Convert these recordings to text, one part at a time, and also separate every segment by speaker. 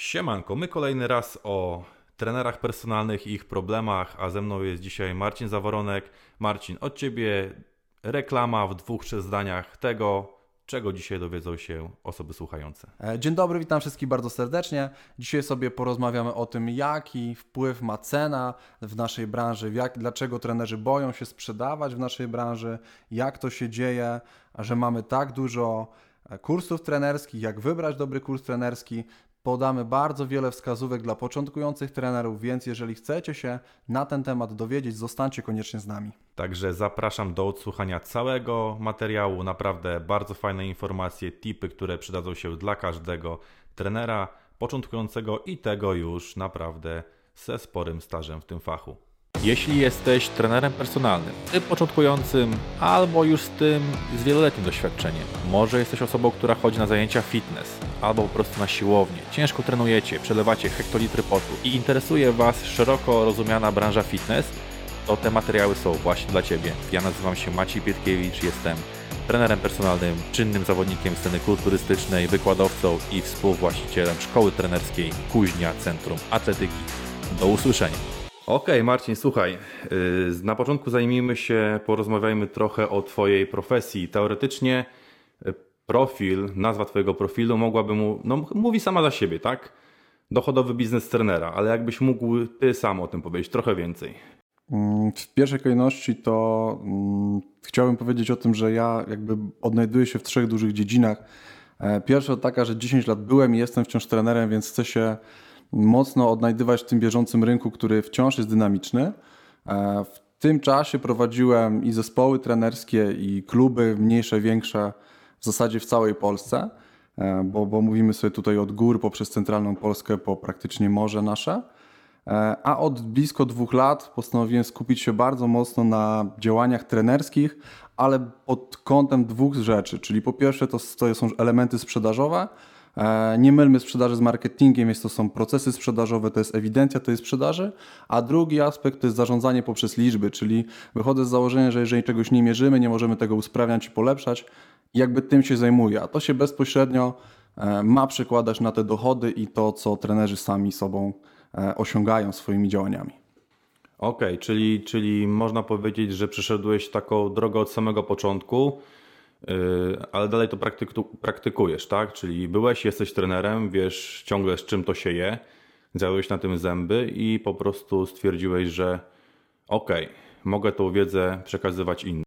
Speaker 1: Siemanko, my kolejny raz o trenerach personalnych i ich problemach, a ze mną jest dzisiaj Marcin Zaworonek. Marcin, od Ciebie reklama w dwóch, trzech zdaniach tego, czego dzisiaj dowiedzą się osoby słuchające.
Speaker 2: E, Dzień dobry, witam wszystkich bardzo serdecznie. Dzisiaj sobie porozmawiamy o tym, jaki wpływ ma cena w naszej branży, jak, dlaczego trenerzy boją się sprzedawać w naszej branży, jak to się dzieje, że mamy tak dużo e, kursów trenerskich, jak wybrać dobry kurs trenerski. Podamy bardzo wiele wskazówek dla początkujących trenerów, więc jeżeli chcecie się na ten temat dowiedzieć, zostańcie koniecznie z nami.
Speaker 1: Także zapraszam do odsłuchania całego materiału. Naprawdę bardzo fajne informacje, tipy, które przydadzą się dla każdego trenera początkującego i tego już naprawdę ze sporym stażem w tym fachu. Jeśli jesteś trenerem personalnym, ty początkującym albo już z tym z wieloletnim doświadczeniem, może jesteś osobą, która chodzi na zajęcia fitness albo po prostu na siłownię, ciężko trenujecie, przelewacie hektolitry potu i interesuje Was szeroko rozumiana branża fitness, to te materiały są właśnie dla Ciebie. Ja nazywam się Maciej Pietkiewicz, jestem trenerem personalnym, czynnym zawodnikiem sceny kulturystycznej, wykładowcą i współwłaścicielem szkoły trenerskiej Kuźnia Centrum Atletyki. Do usłyszenia. Okej, Marcin, słuchaj. yy, Na początku zajmijmy się, porozmawiajmy trochę o Twojej profesji. Teoretycznie yy, profil, nazwa Twojego profilu mogłaby mu, no mówi sama za siebie, tak? Dochodowy biznes trenera, ale jakbyś mógł Ty sam o tym powiedzieć trochę więcej.
Speaker 2: Mm, W pierwszej kolejności to mm, chciałbym powiedzieć o tym, że ja jakby odnajduję się w trzech dużych dziedzinach. E, Pierwsza taka, że 10 lat byłem i jestem wciąż trenerem, więc chcę się mocno odnajdywać w tym bieżącym rynku, który wciąż jest dynamiczny. E, W tym czasie prowadziłem i zespoły trenerskie, i kluby mniejsze, większe, w zasadzie w całej Polsce, e, bo, bo mówimy sobie tutaj od gór poprzez centralną Polskę po praktycznie morze nasze. E, A od blisko dwóch lat postanowiłem skupić się bardzo mocno na działaniach trenerskich, ale pod kątem dwóch rzeczy. Czyli po pierwsze to, to są elementy sprzedażowe. E, Nie mylmy sprzedaży z marketingiem, jest to są procesy sprzedażowe, to jest ewidencja tej sprzedaży, a drugi aspekt to jest zarządzanie poprzez liczby, czyli wychodzę z założenia, że jeżeli czegoś nie mierzymy, nie możemy tego usprawniać i polepszać, jakby tym się zajmuję, a to się bezpośrednio e, ma przekładać na te dochody i to, co trenerzy sami sobą e, osiągają swoimi działaniami.
Speaker 1: Okej, czyli, czyli można powiedzieć, że przeszedłeś taką drogę od samego początku, ale dalej to praktyku, praktykujesz, tak? Czyli byłeś, jesteś trenerem, wiesz ciągle z czym to się je, zjadłeś na tym zęby i po prostu stwierdziłeś, że okej, mogę tą wiedzę przekazywać innym.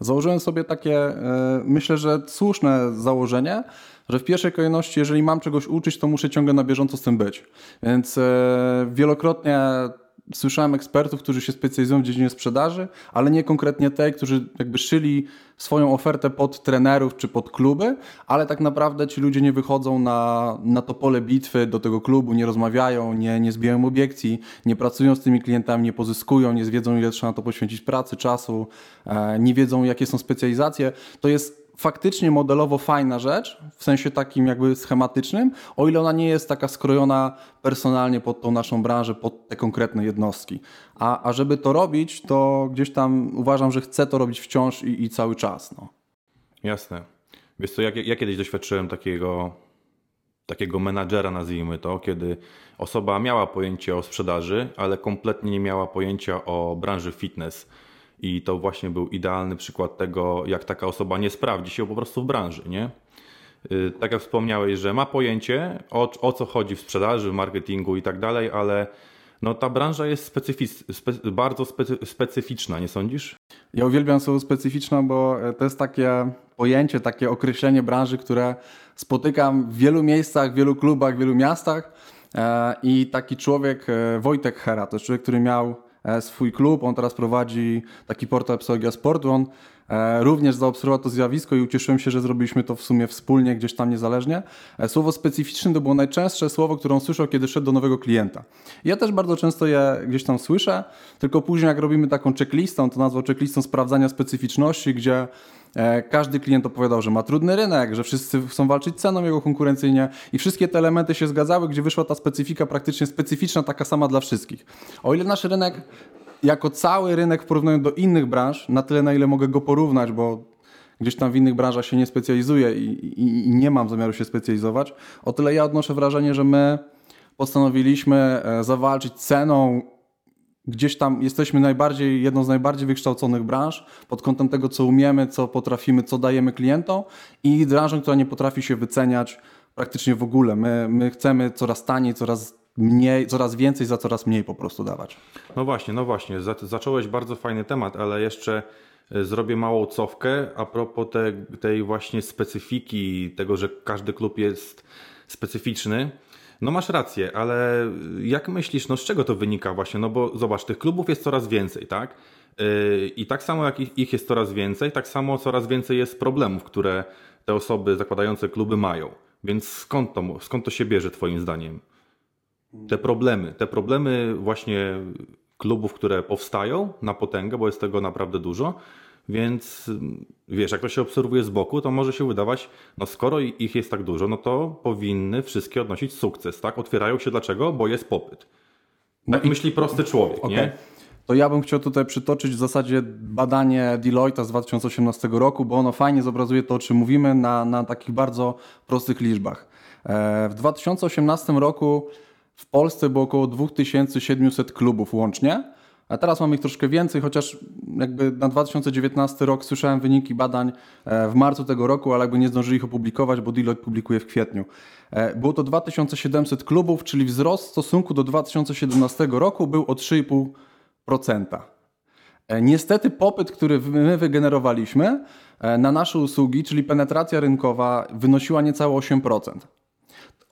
Speaker 2: Założyłem sobie takie, e, myślę, że słuszne założenie, że w pierwszej kolejności, jeżeli mam czegoś uczyć, to muszę ciągle na bieżąco z tym być. Więc e, wielokrotnie słyszałem ekspertów, którzy się specjalizują w dziedzinie sprzedaży, ale nie konkretnie tej, którzy jakby szyli swoją ofertę pod trenerów czy pod kluby, ale tak naprawdę ci ludzie nie wychodzą na, na to pole bitwy do tego klubu, nie rozmawiają, nie, nie zbijają obiekcji, nie pracują z tymi klientami, nie pozyskują, nie wiedzą ile trzeba na to poświęcić pracy, czasu, e, nie wiedzą jakie są specjalizacje. To jest faktycznie modelowo fajna rzecz, w sensie takim jakby schematycznym, o ile ona nie jest taka skrojona personalnie pod tą naszą branżę, pod te konkretne jednostki. A, a żeby to robić, to gdzieś tam uważam, że chcę to robić wciąż i, i cały czas. No.
Speaker 1: Jasne. Wiesz co, ja, ja kiedyś doświadczyłem takiego, takiego menadżera, nazwijmy to, kiedy osoba miała pojęcie o sprzedaży, ale kompletnie nie miała pojęcia o branży fitness. I to właśnie był idealny przykład tego, jak taka osoba nie sprawdzi się po prostu w branży, nie? Yy, Tak jak wspomniałeś, że ma pojęcie o, o co chodzi w sprzedaży, w marketingu i tak dalej, ale no, ta branża jest specyfic, spe, bardzo specy, specyficzna, nie sądzisz?
Speaker 2: Ja uwielbiam słowo specyficzne, bo e, to jest takie pojęcie, takie określenie branży, które spotykam w wielu miejscach, w wielu klubach, w wielu miastach. E, I taki człowiek, e, Wojtek Hera, to jest człowiek, który miał swój klub, on teraz prowadzi taki portal Psychologia Sportu, on e, również zaobserwował to zjawisko i ucieszyłem się, że zrobiliśmy to w sumie wspólnie, gdzieś tam niezależnie. E, Słowo specyficzne to było najczęstsze słowo, które on słyszał, kiedy szedł do nowego klienta. Ja też bardzo często je gdzieś tam słyszę, tylko później jak robimy taką checklistę, on to nazwał checklistą sprawdzania specyficzności, gdzie E, Każdy klient opowiadał, że ma trudny rynek, że wszyscy chcą walczyć ceną jego konkurencyjnie i wszystkie te elementy się zgadzały, gdzie wyszła ta specyfika praktycznie specyficzna, taka sama dla wszystkich. O ile nasz rynek, jako cały rynek w porównaniu do innych branż, na tyle na ile mogę go porównać, bo gdzieś tam w innych branżach się nie specjalizuję i, i, i nie mam zamiaru się specjalizować, o tyle ja odnoszę wrażenie, że my postanowiliśmy e, zawalczyć ceną. Gdzieś tam jesteśmy najbardziej, jedną z najbardziej wykształconych branż pod kątem tego, co umiemy, co potrafimy, co dajemy klientom i branżą, która nie potrafi się wyceniać praktycznie w ogóle. My, my chcemy coraz taniej, coraz mniej, coraz więcej za coraz mniej po prostu dawać.
Speaker 1: No właśnie, no właśnie. Zacząłeś bardzo fajny temat, ale jeszcze e, zrobię małą cofkę a propos te, tej właśnie specyfiki, tego, że każdy klub jest specyficzny. No masz rację, ale jak myślisz, no z czego to wynika właśnie? No bo zobacz, tych klubów jest coraz więcej, tak? E, I tak samo jak ich jest coraz więcej, tak samo coraz więcej jest problemów, które te osoby zakładające kluby mają. Więc skąd to, skąd to się bierze Twoim zdaniem? Te problemy, te problemy właśnie klubów, które powstają na potęgę, bo jest tego naprawdę dużo. Więc wiesz, jak to się obserwuje z boku, to może się wydawać, no skoro ich jest tak dużo, no to powinny wszystkie odnosić sukces, tak? Otwierają się dlaczego? Bo jest popyt. No tak i... myśli prosty człowiek, okay. nie?
Speaker 2: To ja bym chciał tutaj przytoczyć w zasadzie badanie Deloitte z 2018 roku, bo ono fajnie zobrazuje to, o czym mówimy na, na takich bardzo prostych liczbach. E, w 2018 roku w Polsce było około 2700 klubów łącznie, a teraz mamy ich troszkę więcej, chociaż jakby na 2019 rok słyszałem wyniki badań e, w marcu tego roku, ale jakby nie zdążyli ich opublikować, bo Deloitte publikuje w kwietniu. E, było to 2700 klubów, czyli wzrost w stosunku do 2017 roku był o 3,5%. E, niestety popyt, który my wygenerowaliśmy na nasze usługi, czyli penetracja rynkowa wynosiła niecałe 8%.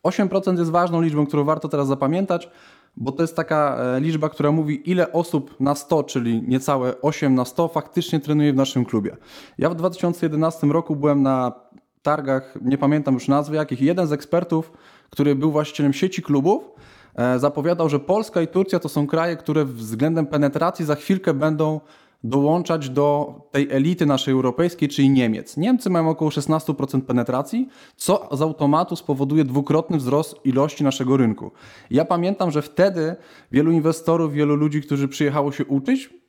Speaker 2: 8% jest ważną liczbą, którą warto teraz zapamiętać, bo to jest taka e, liczba, która mówi, ile osób na 100, czyli niecałe 8 na 100, faktycznie trenuje w naszym klubie. Ja w 2011 roku byłem na targach, nie pamiętam już nazwy jakich, jeden z ekspertów, który był właścicielem sieci klubów, e, zapowiadał, że Polska i Turcja to są kraje, które względem penetracji za chwilkę będą dołączać do tej elity naszej europejskiej, czyli Niemiec. Niemcy mają około 16% penetracji, co z automatu spowoduje dwukrotny wzrost ilości naszego rynku. Ja pamiętam, że wtedy wielu inwestorów, wielu ludzi, którzy przyjechało się uczyć,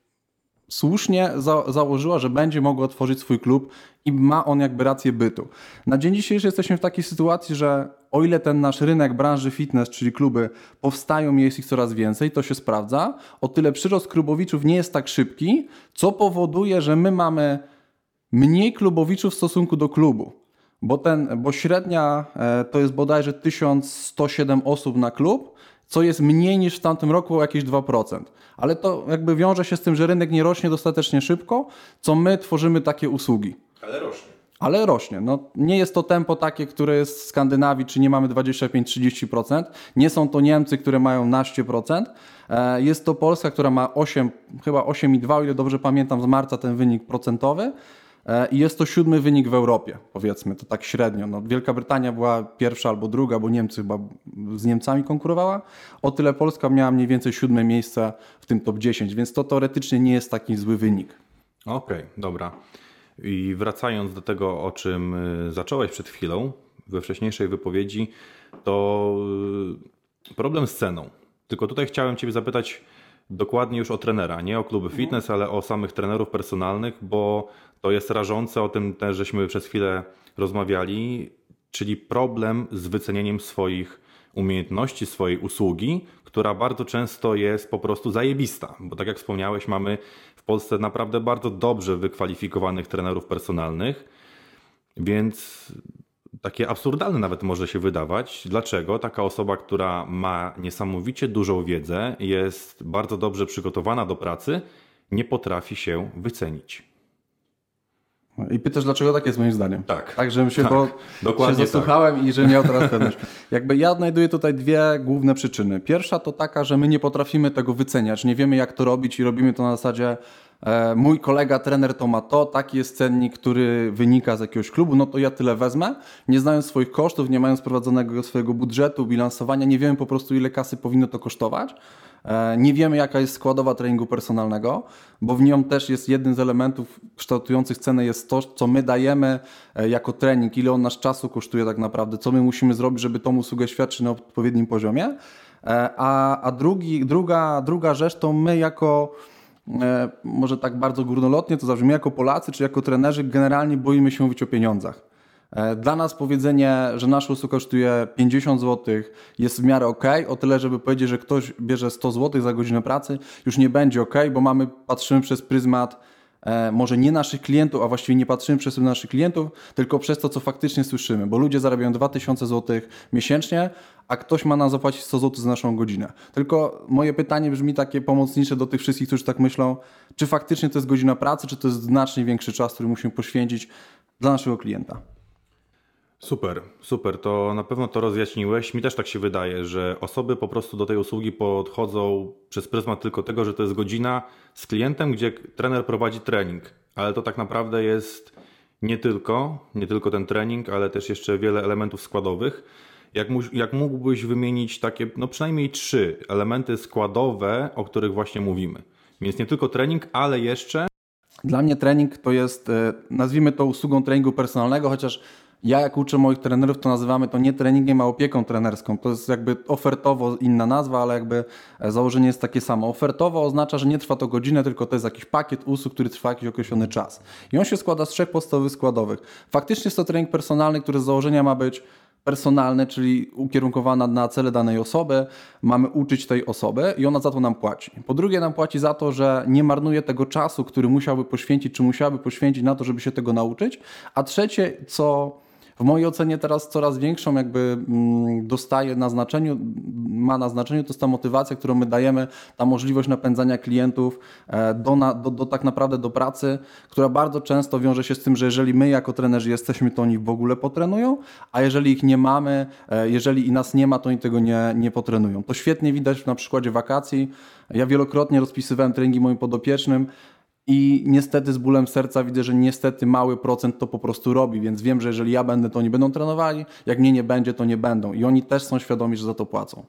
Speaker 2: słusznie za założyła, że będzie mogła otworzyć swój klub i ma on jakby rację bytu. Na dzień dzisiejszy jesteśmy w takiej sytuacji, że o ile ten nasz rynek branży fitness, czyli kluby, powstają i jest ich coraz więcej, to się sprawdza, o tyle przyrost klubowiczów nie jest tak szybki, co powoduje, że my mamy mniej klubowiczów w stosunku do klubu. Bo, ten, bo średnia e, to jest bodajże 1107 osób na klub, co jest mniej niż w tamtym roku o jakieś 2%. Ale to jakby wiąże się z tym, że rynek nie rośnie dostatecznie szybko, co my tworzymy takie usługi.
Speaker 1: Ale rośnie.
Speaker 2: Ale rośnie. No, nie jest to tempo takie, które jest w Skandynawii, czy nie mamy 25-30%. Nie są to Niemcy, które mają naście procent. E, jest to Polska, która ma 8, chyba 8,2, o ile dobrze pamiętam z marca ten wynik procentowy. E, I jest to siódmy wynik w Europie, powiedzmy, to tak średnio. No, Wielka Brytania była pierwsza albo druga, bo Niemcy chyba z Niemcami konkurowała. O tyle Polska miała mniej więcej siódme miejsce w tym top 10, więc to teoretycznie nie jest taki zły wynik.
Speaker 1: Okej, okay, dobra. I wracając do tego, o czym y, zacząłeś przed chwilą, we wcześniejszej wypowiedzi, to y, problem z ceną. Tylko tutaj chciałem Ciebie zapytać dokładnie już o trenera, nie o kluby fitness, ale o samych trenerów personalnych, bo to jest rażące, o tym też żeśmy przez chwilę rozmawiali, czyli problem z wycenieniem swoich umiejętności, swojej usługi, która bardzo często jest po prostu zajebista, bo tak jak wspomniałeś, mamy w Polsce naprawdę bardzo dobrze wykwalifikowanych trenerów personalnych, więc takie absurdalne nawet może się wydawać. Dlaczego taka osoba, która ma niesamowicie dużą wiedzę, jest bardzo dobrze przygotowana do pracy, nie potrafi się wycenić?
Speaker 2: I pytasz, dlaczego tak jest moim zdaniem.
Speaker 1: Tak.
Speaker 2: Tak, żebym się, tak. Bo Dokładnie się zasłuchałem tak. i że miał teraz pewność. Jakby ja odnajduję tutaj dwie główne przyczyny. Pierwsza to taka, że my nie potrafimy tego wyceniać, nie wiemy jak to robić i robimy to na zasadzie e, mój kolega, trener to ma to, taki jest cennik, który wynika z jakiegoś klubu, no to ja tyle wezmę. Nie znając swoich kosztów, nie mając prowadzonego swojego budżetu, bilansowania, nie wiemy po prostu ile kasy powinno to kosztować. E, nie wiemy, jaka jest składowa treningu personalnego, bo w nią też jest jeden z elementów kształtujących cenę jest to, co my dajemy e, jako trening, ile on nasz czasu kosztuje tak naprawdę, co my musimy zrobić, żeby tą usługę świadczyć na odpowiednim poziomie. E, a, a drugi, druga, druga rzecz to my jako może tak bardzo górnolotnie to zabrzmi, jako Polacy czy jako trenerzy generalnie boimy się mówić o pieniądzach. E, dla nas powiedzenie, że nasz usług kosztuje 50 zł jest w miarę ok, o tyle, żeby powiedzieć, że ktoś bierze 100 zł za godzinę pracy, już nie będzie ok, bo mamy, patrzymy przez pryzmat e, może nie naszych klientów, a właściwie nie patrzymy przez naszych klientów, tylko przez to, co faktycznie słyszymy, bo ludzie zarabiają 2000 zł miesięcznie, a ktoś ma nam zapłacić 100 zł za naszą godzinę. Tylko moje pytanie brzmi takie pomocnicze do tych wszystkich, którzy tak myślą, czy faktycznie to jest godzina pracy, czy to jest znacznie większy czas, który musimy poświęcić dla naszego klienta.
Speaker 1: Super, super, to na pewno to rozjaśniłeś. Mi też tak się wydaje, że osoby po prostu do tej usługi podchodzą przez pryzmat tylko tego, że to jest godzina z klientem, gdzie trener prowadzi trening, ale to tak naprawdę jest nie tylko, nie tylko ten trening, ale też jeszcze wiele elementów składowych. Jak, jak mógłbyś wymienić takie, no przynajmniej trzy elementy składowe, o których właśnie mówimy? Więc nie tylko trening, ale jeszcze.
Speaker 2: Dla mnie trening to jest, e, nazwijmy to usługą treningu personalnego, chociaż ja jak uczę moich trenerów, to nazywamy to nie treningiem, a opieką trenerską. To jest jakby ofertowo inna nazwa, ale jakby e, założenie jest takie samo. Ofertowo oznacza, że nie trwa to godzinę, tylko to jest jakiś pakiet usług, który trwa jakiś określony czas. I on się składa z trzech podstawowych składowych. Faktycznie jest to trening personalny, który z założenia ma być personalny, czyli ukierunkowana na cele danej osoby. Mamy uczyć tej osoby i ona za to nam płaci. Po drugie, nam płaci za to, że nie marnuje tego czasu, który musiałby poświęcić, czy musiałaby poświęcić na to, żeby się tego nauczyć. A trzecie, co w mojej ocenie teraz coraz większą jakby mm, dostaje na znaczeniu, ma na znaczeniu to jest ta motywacja, którą my dajemy, ta możliwość napędzania klientów e, do, do, do tak naprawdę do pracy, która bardzo często wiąże się z tym, że jeżeli my jako trenerzy jesteśmy, to oni w ogóle potrenują, a jeżeli ich nie mamy, e, jeżeli i nas nie ma, to oni tego nie, nie potrenują. To świetnie widać na przykładzie wakacji. Ja wielokrotnie rozpisywałem treningi moim podopiecznym, i niestety z bólem serca widzę, że niestety mały procent to po prostu robi, więc wiem, że jeżeli ja będę, to oni będą trenowali, jak mnie nie będzie, to nie będą. I oni też są świadomi, że za to płacą.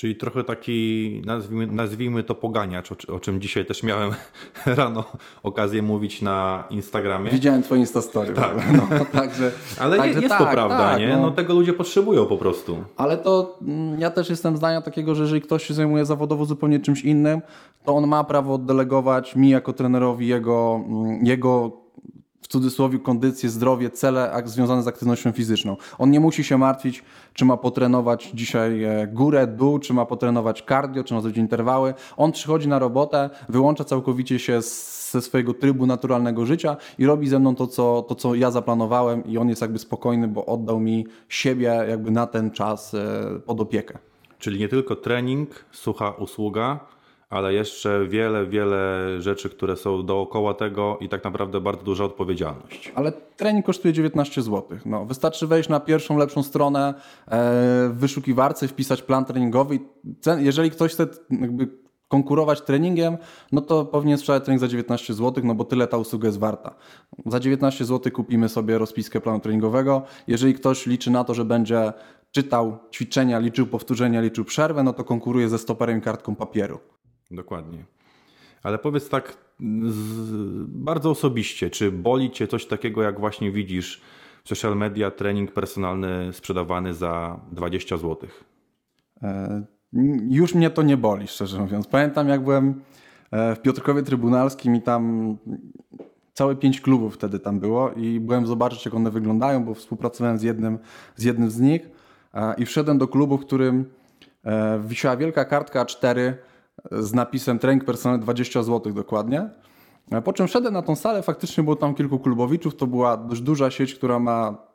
Speaker 1: Czyli trochę taki, nazwijmy, nazwijmy to poganiacz, o, o, czym dzisiaj też miałem rano okazję mówić na Instagramie.
Speaker 2: Widziałem twoje Instastory. Tak.
Speaker 1: No, także, Ale także jest tak, to prawda, tak, nie? No. no. tego ludzie potrzebują po prostu.
Speaker 2: Ale to mm, ja też jestem zdania takiego, że jeżeli ktoś się zajmuje zawodowo zupełnie czymś innym, to on ma prawo oddelegować mi jako trenerowi jego, mm, jego cudzysłowie kondycję, zdrowie, cele związane z aktywnością fizyczną. On nie musi się martwić, czy ma potrenować dzisiaj e, górę, dół, czy ma potrenować cardio, czy ma zrobić interwały. On przychodzi na robotę, wyłącza całkowicie się ze swojego trybu naturalnego życia i robi ze mną to co, to, co ja zaplanowałem i on jest jakby spokojny, bo oddał mi siebie jakby na ten czas e, pod opiekę.
Speaker 1: Czyli nie tylko trening, sucha usługa, ale jeszcze wiele, wiele rzeczy, które są dookoła tego i tak naprawdę bardzo duża odpowiedzialność.
Speaker 2: Ale trening kosztuje 19 zł. No, wystarczy wejść na pierwszą, lepszą stronę e, w wyszukiwarce, wpisać plan treningowy. Jeżeli ktoś chce konkurować treningiem, no to powinien sprzedać trening za 19 zł, no bo tyle ta usługa jest warta. Za 19 zł kupimy sobie rozpiskę planu treningowego. Jeżeli ktoś liczy na to, że będzie czytał ćwiczenia, liczył powtórzenia, liczył przerwę, no to konkuruje ze stoperem i kartką papieru.
Speaker 1: Dokładnie. Ale powiedz tak z, bardzo osobiście, czy boli Cię coś takiego, jak właśnie widzisz w social media trening personalny sprzedawany za 20 zł?
Speaker 2: E, już mnie to nie boli, szczerze mówiąc. Pamiętam, jak byłem e, w Piotrkowie Trybunalskim i tam całe pięć klubów wtedy tam było i byłem zobaczyć, jak one wyglądają, bo współpracowałem z jednym z, jednym z nich e, i wszedłem do klubu, w którym wisiała wielka kartka A4 z napisem trening personalny 20 zł dokładnie. Po czym wszedłem na tą salę, faktycznie było tam kilku klubowiczów, to była dość duża sieć, która ma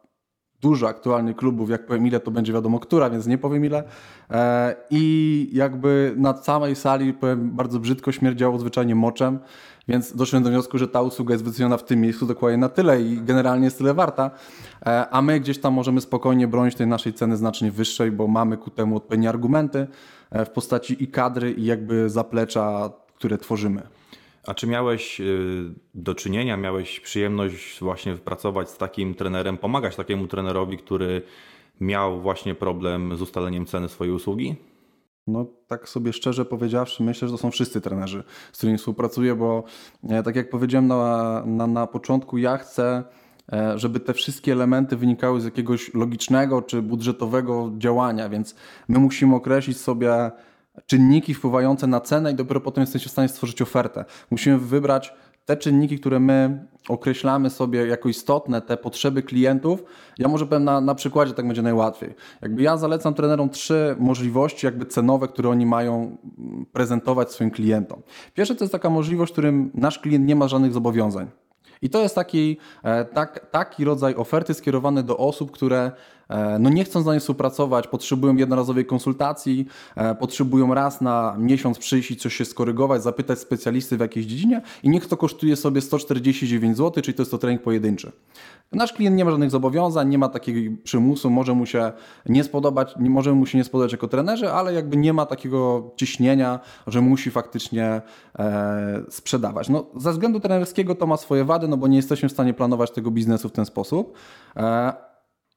Speaker 2: dużo aktualnie klubów, jak powiem ile to będzie wiadomo która, więc nie powiem ile. E, I jakby na całej sali, powiem bardzo brzydko, śmierdziało zwyczajnie moczem, więc doszłem do wniosku, że ta usługa jest wyceniona w tym miejscu dokładnie na tyle i generalnie jest tyle warta, e, a my gdzieś tam możemy spokojnie bronić tej naszej ceny znacznie wyższej, bo mamy ku temu odpowiednie argumenty. E, w postaci i kadry, i jakby zaplecza, które tworzymy.
Speaker 1: A czy miałeś y, do czynienia, miałeś przyjemność właśnie pracować z takim trenerem, pomagać takiemu trenerowi, który miał właśnie problem z ustaleniem ceny swojej usługi?
Speaker 2: No, tak sobie szczerze powiedziawszy, myślę, że to są wszyscy trenerzy, z którymi współpracuję, bo e, tak jak powiedziałem na, na, na początku, ja chcę E, żeby te wszystkie elementy wynikały z jakiegoś logicznego czy budżetowego działania, więc my musimy określić sobie czynniki wpływające na cenę i dopiero potem jesteśmy w stanie stworzyć ofertę. Musimy wybrać te czynniki, które my określamy sobie jako istotne, te potrzeby klientów, ja może powiem na, na przykładzie, tak będzie najłatwiej. Jakby ja zalecam trenerom trzy możliwości jakby cenowe, które oni mają prezentować swoim klientom. Pierwsze to jest taka możliwość, w którym nasz klient nie ma żadnych zobowiązań. I to jest taki, e, tak, taki rodzaj oferty skierowany do osób, które no nie chcą z nami współpracować, potrzebują jednorazowej konsultacji, e, potrzebują raz na miesiąc przyjść i coś się skorygować, zapytać specjalisty w jakiejś dziedzinie i niech to kosztuje sobie 149 zł, czyli to jest to trening pojedynczy. Nasz klient nie ma żadnych zobowiązań, nie ma takiego przymusu, może mu się nie spodobać, może mu się nie spodobać jako trenerze, ale jakby nie ma takiego ciśnienia, że musi faktycznie e, sprzedawać. No, ze względu trenerskiego to ma swoje wady, no bo nie jesteśmy w stanie planować tego biznesu w ten sposób. E,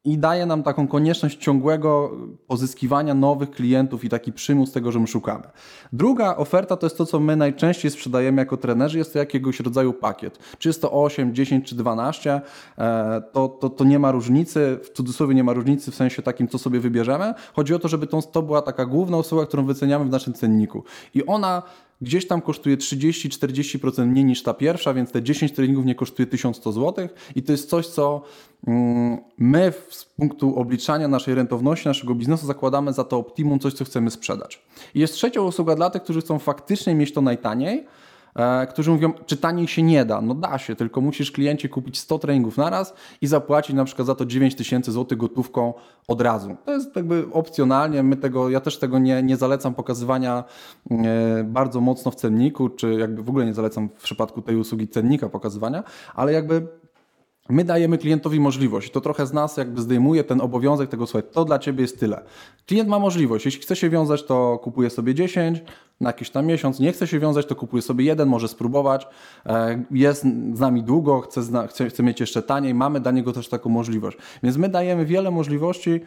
Speaker 2: i daje nam taką konieczność ciągłego pozyskiwania nowych klientów i taki przymus tego, że my szukamy. Druga oferta to jest to, co my najczęściej sprzedajemy jako trenerzy, jest to jakiegoś rodzaju pakiet. Czy jest to 8, 10 czy 12, e, to, to, to nie ma różnicy, w cudzysłowie nie ma różnicy w sensie takim, co sobie wybierzemy. Chodzi o to, żeby to, była taka główna usługa, którą wyceniamy w naszym cenniku. I ona gdzieś tam kosztuje 30-40% mniej niż ta pierwsza, więc te 10 treningów nie kosztuje 1100 zł i to jest coś, co mm, my z punktu obliczania naszej rentowności, naszego biznesu zakładamy za to optimum, coś, co chcemy sprzedać. I jest trzecia usługa dla tych, którzy chcą faktycznie mieć to najtaniej, którzy mówią, czy taniej się nie da. No da się, tylko musisz kliencie kupić 100 treningów na raz i zapłacić na przykład za to 9 tysięcy gotówką od razu. To jest jakby opcjonalnie, my tego, ja też tego nie, nie zalecam pokazywania e, bardzo mocno w cenniku, czy jakby w ogóle nie zalecam w przypadku tej usługi cennika pokazywania, ale jakby My dajemy klientowi możliwość. To trochę z nas jakby zdejmuje ten obowiązek tego, słuchaj, to dla Ciebie jest tyle. Klient ma możliwość. Jeśli chce się wiązać, to kupuje sobie 10 na jakiś tam miesiąc. Nie chce się wiązać, to kupuje sobie jeden, może spróbować. E, jest z nami długo, chce, chce, chce mieć jeszcze taniej. Mamy dla niego też taką możliwość. Więc my dajemy wiele możliwości e,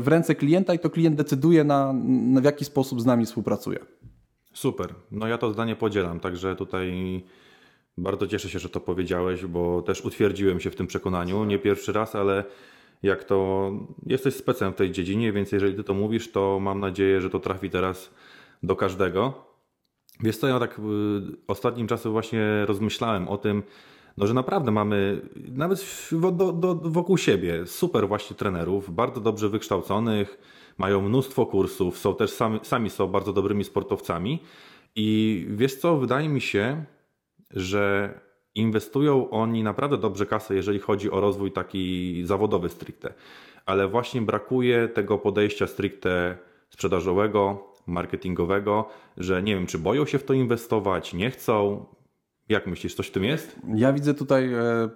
Speaker 2: w ręce klienta i to klient decyduje na, na w jaki sposób z nami współpracuje.
Speaker 1: Super. No ja to zdanie podzielam, także tutaj bardzo cieszę się, że to powiedziałeś, bo też utwierdziłem się w tym przekonaniu. Nie pierwszy raz, ale jak to jesteś specem w tej dziedzinie, więc jeżeli ty to mówisz, to mam nadzieję, że to trafi teraz do każdego. Wiesz co, ja tak y, ostatnim czasem właśnie rozmyślałem o tym, no, że naprawdę mamy nawet do, do, wokół siebie super właśnie trenerów, bardzo dobrze wykształconych, mają mnóstwo kursów, są też sami, sami są bardzo dobrymi sportowcami. I wiesz co, wydaje mi się, że inwestują oni naprawdę dobrze kasę, jeżeli chodzi o rozwój taki zawodowy stricte, ale właśnie brakuje tego podejścia stricte sprzedażowego, marketingowego, że nie wiem, czy boją się w to inwestować, nie chcą. Jak myślisz, coś w tym jest?
Speaker 2: Ja widzę tutaj, e,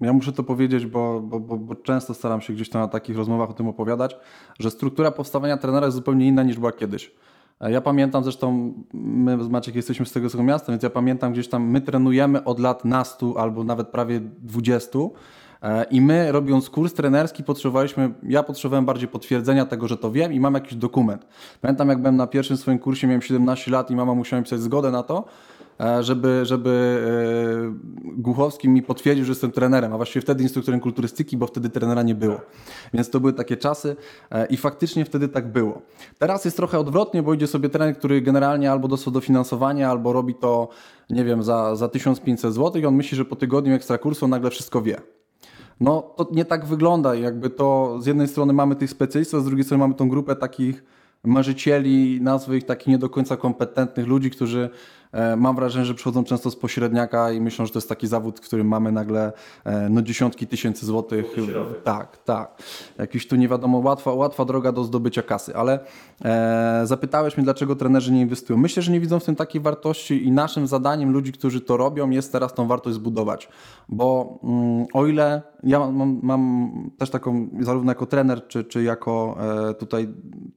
Speaker 2: ja muszę to powiedzieć, bo, bo, bo, bo często staram się gdzieś tam na takich rozmowach o tym opowiadać, że struktura powstawania trenera jest zupełnie inna niż była kiedyś. E, ja pamiętam zresztą, my z Maciek jesteśmy z tego samego miasta, więc ja pamiętam gdzieś tam, my trenujemy od lat nastu albo nawet prawie dwudziestu e, i my robiąc kurs trenerski potrzebowaliśmy, ja potrzebowałem bardziej potwierdzenia tego, że to wiem i mam jakiś dokument. Pamiętam jak byłem na pierwszym swoim kursie, miałem 17 lat i mama musiała mi pisać zgodę na to, żeby, żeby e, Głuchowski mi potwierdził, że jestem trenerem, a właściwie wtedy instruktorem kulturystyki, bo wtedy trenera nie było. Więc to były takie czasy e, i faktycznie wtedy tak było. Teraz jest trochę odwrotnie, bo idzie sobie trener, który generalnie albo dostał dofinansowanie, albo robi to, nie wiem, za, za 1500 zł i on myśli, że po tygodniu ekstra kursu on nagle wszystko wie. No to nie tak wygląda. Jakby to z jednej strony mamy tych specjalistów, z drugiej strony mamy tą grupę takich marzycieli, nazwy ich takich nie do końca kompetentnych ludzi, którzy E, mam wrażenie, że przychodzą często z pośredniaka i myślą, że to jest taki zawód, w którym mamy nagle e, no, dziesiątki tysięcy złotych. Tak, tak. Jakiś tu nie wiadomo, łatwa, łatwa droga do zdobycia kasy, ale e, zapytałeś mnie, dlaczego trenerzy nie inwestują. Myślę, że nie widzą w tym takiej wartości i naszym zadaniem ludzi, którzy to robią, jest teraz tą wartość zbudować. Bo mm, o ile ja mam, mam, też taką, zarówno jako trener, czy, czy jako e, tutaj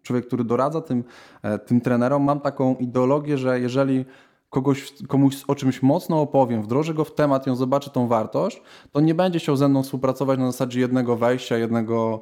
Speaker 2: człowiek, który doradza tym, e, tym trenerom, mam taką ideologię, że jeżeli kogoś, komuś o czymś mocno opowiem, wdrożę go w temat i on zobaczy tą wartość, to nie będzie chciał ze mną współpracować na zasadzie jednego wejścia, jednego,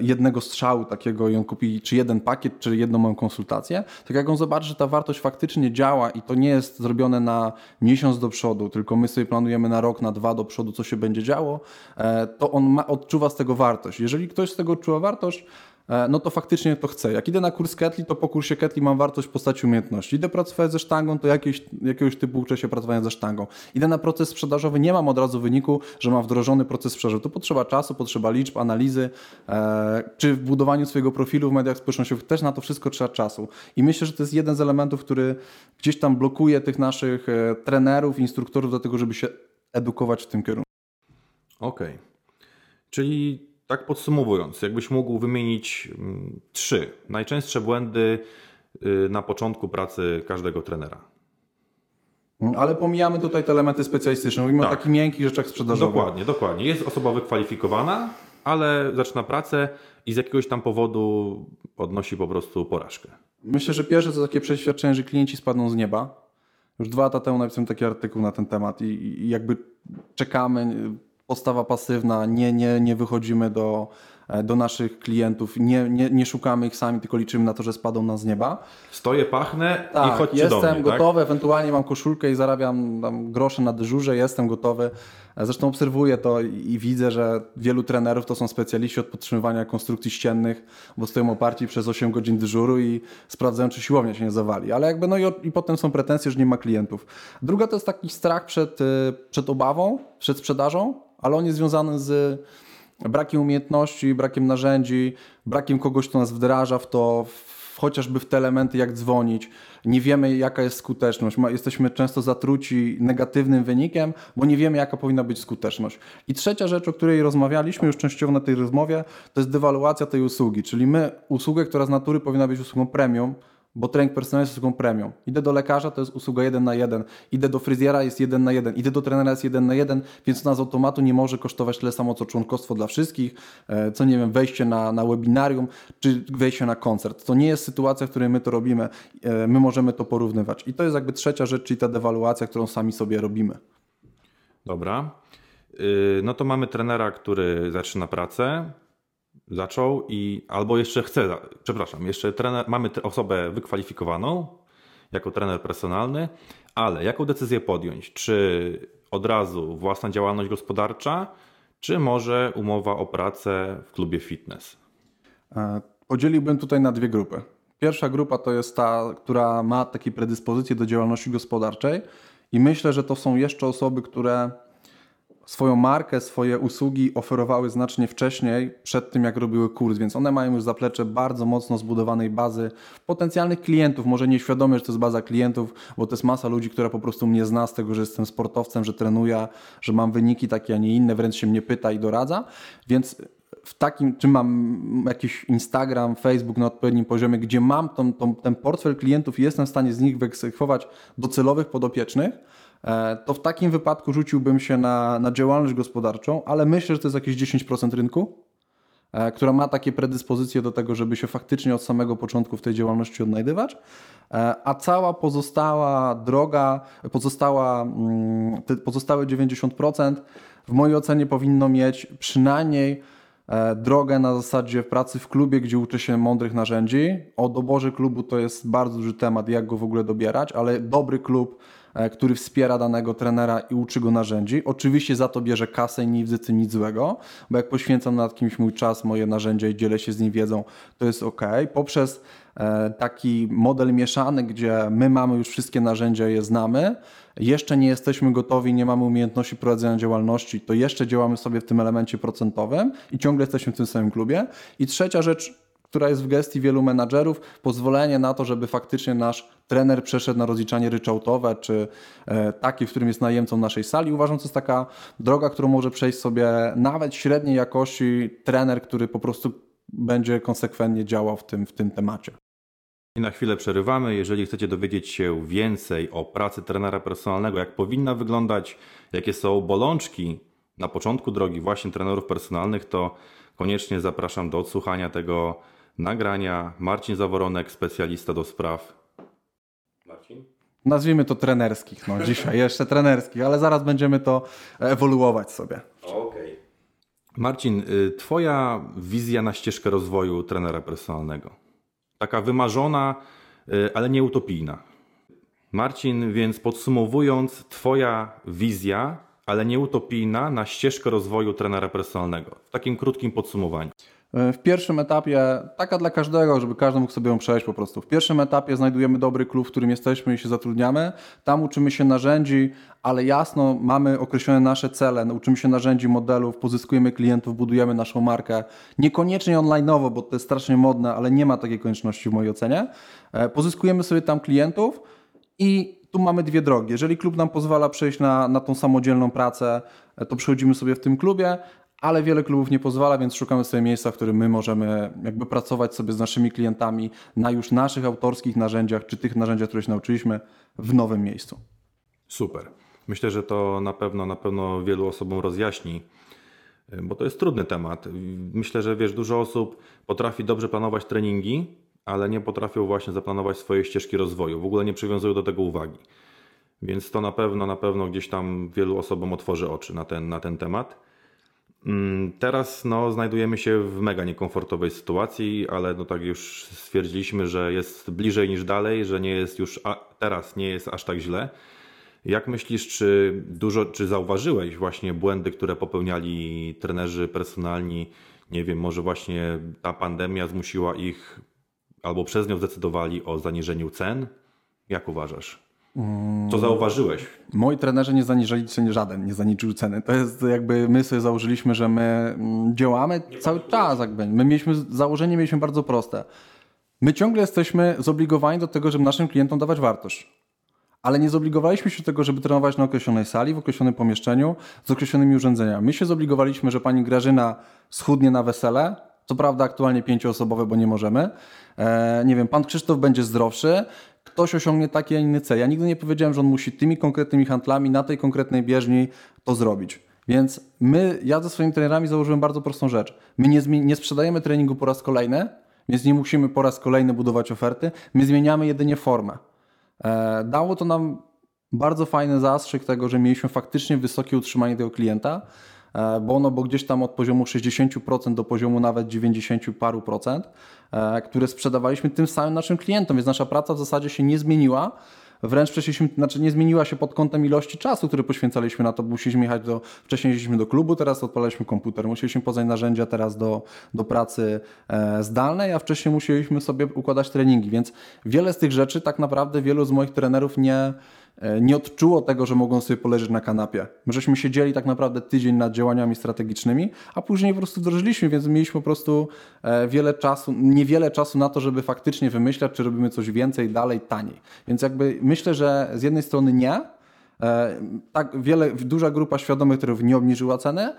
Speaker 2: jednego strzału takiego i on kupi czy jeden pakiet, czy jedną moją konsultację. Tak jak on zobaczy, że ta wartość faktycznie działa i to nie jest zrobione na miesiąc do przodu, tylko my sobie planujemy na rok, na dwa do przodu, co się będzie działo, e, to on ma, odczuwa z tego wartość. Jeżeli ktoś z tego odczuwa wartość, e, no to faktycznie to chcę. Jak idę na kurs Ketli, to po kursie Ketli mam wartość w postaci umiejętności. Idę pracować ze sztangą, to jakieś, jakiegoś typu uczę się pracowania ze sztangą. Idę na proces sprzedażowy, nie mam od razu wyniku, że mam wdrożony proces sprzedażowy. To potrzeba czasu, potrzeba liczb, analizy, e, czy w budowaniu swojego profilu w mediach społecznościowych też na to wszystko trzeba czasu. I myślę, że to jest jeden z elementów, który gdzieś tam blokuje tych naszych e, trenerów, instruktorów do tego, żeby się edukować w tym kierunku.
Speaker 1: Okej. Czyli tak podsumowując, jakbyś mógł wymienić mm, trzy najczęstsze błędy y, na początku pracy każdego trenera.
Speaker 2: Ale pomijamy tutaj te elementy specjalistyczne. Mówimy
Speaker 1: Tak.
Speaker 2: o takich miękkich rzeczach sprzedażowych.
Speaker 1: Dokładnie, dokładnie. Jest osoba wykwalifikowana, ale zaczyna pracę i z jakiegoś tam powodu odnosi po prostu porażkę.
Speaker 2: Myślę, że pierwsze to takie przeświadczenie, że klienci spadną z nieba. Już dwa lata temu napisałem taki artykuł na ten temat i, i jakby czekamy, postawa pasywna, nie, nie, nie wychodzimy do, e, do naszych klientów, nie, nie, nie szukamy ich sami, tylko liczymy na to, że spadną nam z nieba.
Speaker 1: Stoję, pachnę i
Speaker 2: Tak,
Speaker 1: chodźcie
Speaker 2: jestem
Speaker 1: do mnie.
Speaker 2: gotowy, ewentualnie mam koszulkę i zarabiam tam grosze na dyżurze, jestem gotowy. Zresztą obserwuję to i i widzę, że wielu trenerów to są specjaliści od podtrzymywania konstrukcji ściennych, bo stoją oparci przez 8 godzin dyżuru i sprawdzają, czy siłownia się nie zawali. Ale jakby, no i, i potem są pretensje, że nie ma klientów. Druga to jest taki strach przed, y, przed obawą, przed sprzedażą, ale on jest związany z brakiem umiejętności, brakiem narzędzi, brakiem kogoś, kto nas wdraża w to, w, chociażby w te elementy, jak dzwonić. Nie wiemy, jaka jest skuteczność. Jesteśmy często zatruci negatywnym wynikiem, bo nie wiemy, jaka powinna być skuteczność. I trzecia rzecz, o której rozmawialiśmy już częściowo na tej rozmowie, to jest dewaluacja tej usługi. Czyli my, usługę, która z natury powinna być usługą premium, bo trening personalny jest usługą premium. Idę do lekarza, to jest usługa 1 na 1. Idę do fryzjera, jest 1 na 1. Idę do trenera, jest 1 na 1, więc ona z automatu nie może kosztować tyle samo, co członkostwo dla wszystkich, e, co nie wiem, wejście na, na webinarium, czy wejście na koncert. To nie jest sytuacja, w której my to robimy. E, My możemy to porównywać. I to jest jakby trzecia rzecz, czyli ta dewaluacja, którą sami sobie robimy.
Speaker 1: Dobra. Yy, No to mamy trenera, który zaczyna pracę, zaczął i albo jeszcze chce, za- przepraszam, jeszcze trener, mamy osobę wykwalifikowaną jako trener personalny, ale jaką decyzję podjąć? Czy od razu własna działalność gospodarcza, czy może umowa o pracę w klubie fitness?
Speaker 2: E, Podzieliłbym tutaj na dwie grupy. Pierwsza grupa to jest ta, która ma takie predyspozycje do działalności gospodarczej i myślę, że to są jeszcze osoby, które swoją markę, swoje usługi oferowały znacznie wcześniej, przed tym jak robiły kurs, więc one mają już zaplecze bardzo mocno zbudowanej bazy potencjalnych klientów, może nieświadomie, że to jest baza klientów, bo to jest masa ludzi, która po prostu mnie zna z tego, że jestem sportowcem, że trenuję, że mam wyniki takie, a nie inne, wręcz się mnie pyta i doradza, więc w takim, czy mam jakiś Instagram, Facebook na odpowiednim poziomie, gdzie mam tą, tą, ten portfel klientów i jestem w stanie z nich wyeksekwować docelowych podopiecznych, to w takim wypadku rzuciłbym się na, na działalność gospodarczą, ale myślę, że to jest jakieś 10% rynku, e, która ma takie predyspozycje do tego, żeby się faktycznie od samego początku w tej działalności odnajdywać, e, a cała pozostała droga, pozostała, mm, te pozostałe 90% w mojej ocenie powinno mieć przynajmniej e, drogę na zasadzie pracy w klubie, gdzie uczy się mądrych narzędzi. O doborze klubu to jest bardzo duży temat, jak go w ogóle dobierać, ale dobry klub, e, który wspiera danego trenera i uczy go narzędzi. Oczywiście za to bierze kasę i nie widzę tym nic złego, bo jak poświęcam nad kimś mój czas, moje narzędzia i dzielę się z nim wiedzą, to jest ok. Poprzez e, taki model mieszany, gdzie my mamy już wszystkie narzędzia je znamy, jeszcze nie jesteśmy gotowi, nie mamy umiejętności prowadzenia działalności, to jeszcze działamy sobie w tym elemencie procentowym i ciągle jesteśmy w tym samym klubie. I trzecia rzecz, która jest w gestii wielu menadżerów, pozwolenie na to, żeby faktycznie nasz trener przeszedł na rozliczanie ryczałtowe, czy e, takie, w którym jest najemcą naszej sali. Uważam, że to jest taka droga, którą może przejść sobie nawet średniej jakości trener, który po prostu będzie konsekwentnie działał w tym, w tym temacie.
Speaker 1: I na chwilę przerywamy. Jeżeli chcecie dowiedzieć się więcej o pracy trenera personalnego, jak powinna wyglądać, jakie są bolączki na początku drogi właśnie trenerów personalnych, to koniecznie zapraszam do odsłuchania tego nagrania. Marcin Zaworonek, specjalista do spraw. Marcin?
Speaker 2: Nazwijmy to trenerskich, no dzisiaj jeszcze trenerskich, ale zaraz będziemy to ewoluować sobie.
Speaker 1: Okej. Marcin, y, Twoja wizja na ścieżkę rozwoju trenera personalnego. Taka wymarzona, y, ale nie utopijna. Marcin, więc podsumowując, Twoja wizja, ale nie utopijna na ścieżkę rozwoju trenera personalnego. W takim krótkim podsumowaniu.
Speaker 2: E, w pierwszym etapie, taka dla każdego, żeby każdy mógł sobie ją przejść po prostu. W pierwszym etapie znajdujemy dobry klub, w którym jesteśmy i się zatrudniamy. Tam uczymy się narzędzi, ale jasno mamy określone nasze cele. Uczymy się narzędzi, modelów, pozyskujemy klientów, budujemy naszą markę. Niekoniecznie online'owo, bo to jest strasznie modne, ale nie ma takiej konieczności w mojej ocenie. E, pozyskujemy sobie tam klientów i tu mamy dwie drogi. Jeżeli klub nam pozwala przejść na, na tą samodzielną pracę, e, to przechodzimy sobie w tym klubie, ale wiele klubów nie pozwala, więc szukamy sobie miejsca, w którym my możemy jakby pracować sobie z naszymi klientami na już naszych autorskich narzędziach, czy tych narzędziach, które się nauczyliśmy w nowym miejscu.
Speaker 1: Super. Myślę, że to na pewno, na pewno wielu osobom rozjaśni, bo to jest trudny temat. Myślę, że wiesz, dużo osób potrafi dobrze planować treningi, ale nie potrafią właśnie zaplanować swojej ścieżki rozwoju. W ogóle nie przywiązują do tego uwagi. Więc to na pewno, na pewno gdzieś tam wielu osobom otworzy oczy na ten, na ten temat. Mm, teraz no, znajdujemy się w mega niekomfortowej sytuacji, ale no tak już stwierdziliśmy, że jest bliżej niż dalej, że nie jest już a, teraz nie jest aż tak źle. Jak myślisz, czy dużo, czy zauważyłeś właśnie błędy, które popełniali trenerzy personalni? Nie wiem, może właśnie ta pandemia zmusiła ich albo przez nią zdecydowali o zaniżeniu cen? Jak uważasz? Co zauważyłeś?
Speaker 2: Moi trenerzy nie zaniżyli ceny, żaden nie zaniżył ceny. To jest jakby my sobie założyliśmy, że my mm, działamy nie cały czas. Jakby. My mieliśmy, założenie mieliśmy bardzo proste. My ciągle jesteśmy zobligowani do tego, żeby naszym klientom dawać wartość. Ale nie zobligowaliśmy się do tego, żeby trenować na określonej sali, w określonym pomieszczeniu, z określonymi urządzeniami. My się zobligowaliśmy, że pani Grażyna schudnie na wesele, co prawda aktualnie pięcioosobowe, bo nie możemy. E, nie wiem, pan Krzysztof będzie zdrowszy, ktoś osiągnie taki, a inny cel. Ja nigdy nie powiedziałem, że on musi tymi konkretnymi handlami na tej konkretnej bieżni to zrobić. Więc my, ja ze swoimi trenerami założyłem bardzo prostą rzecz. My nie, nie sprzedajemy treningu po raz kolejny, więc nie musimy po raz kolejny budować oferty. My zmieniamy jedynie formę. E, dało to nam bardzo fajny zastrzyk tego, że mieliśmy faktycznie wysokie utrzymanie tego klienta, bo ono bo gdzieś tam od poziomu 60% do poziomu nawet 90 paru procent, e, które sprzedawaliśmy tym samym naszym klientom, więc nasza praca w zasadzie się nie zmieniła. Wręcz przeszliśmy, znaczy nie zmieniła się pod kątem ilości czasu, który poświęcaliśmy na to. Musieliśmy jechać do, wcześniej jeździliśmy do klubu, teraz odpalaliśmy komputer. Musieliśmy poznać narzędzia teraz do, do pracy e, zdalnej, a wcześniej musieliśmy sobie układać treningi, więc wiele z tych rzeczy tak naprawdę wielu z moich trenerów nie, E, nie odczuło tego, że mogą sobie poleżeć na kanapie. My żeśmy siedzieli tak naprawdę tydzień nad działaniami strategicznymi, a później po prostu wdrożyliśmy, więc mieliśmy po prostu e, wiele czasu, niewiele czasu na to, żeby faktycznie wymyślać, czy robimy coś więcej, dalej, taniej. Więc jakby myślę, że z jednej strony nie, e, tak wiele, duża grupa świadomych, których nie obniżyła ceny,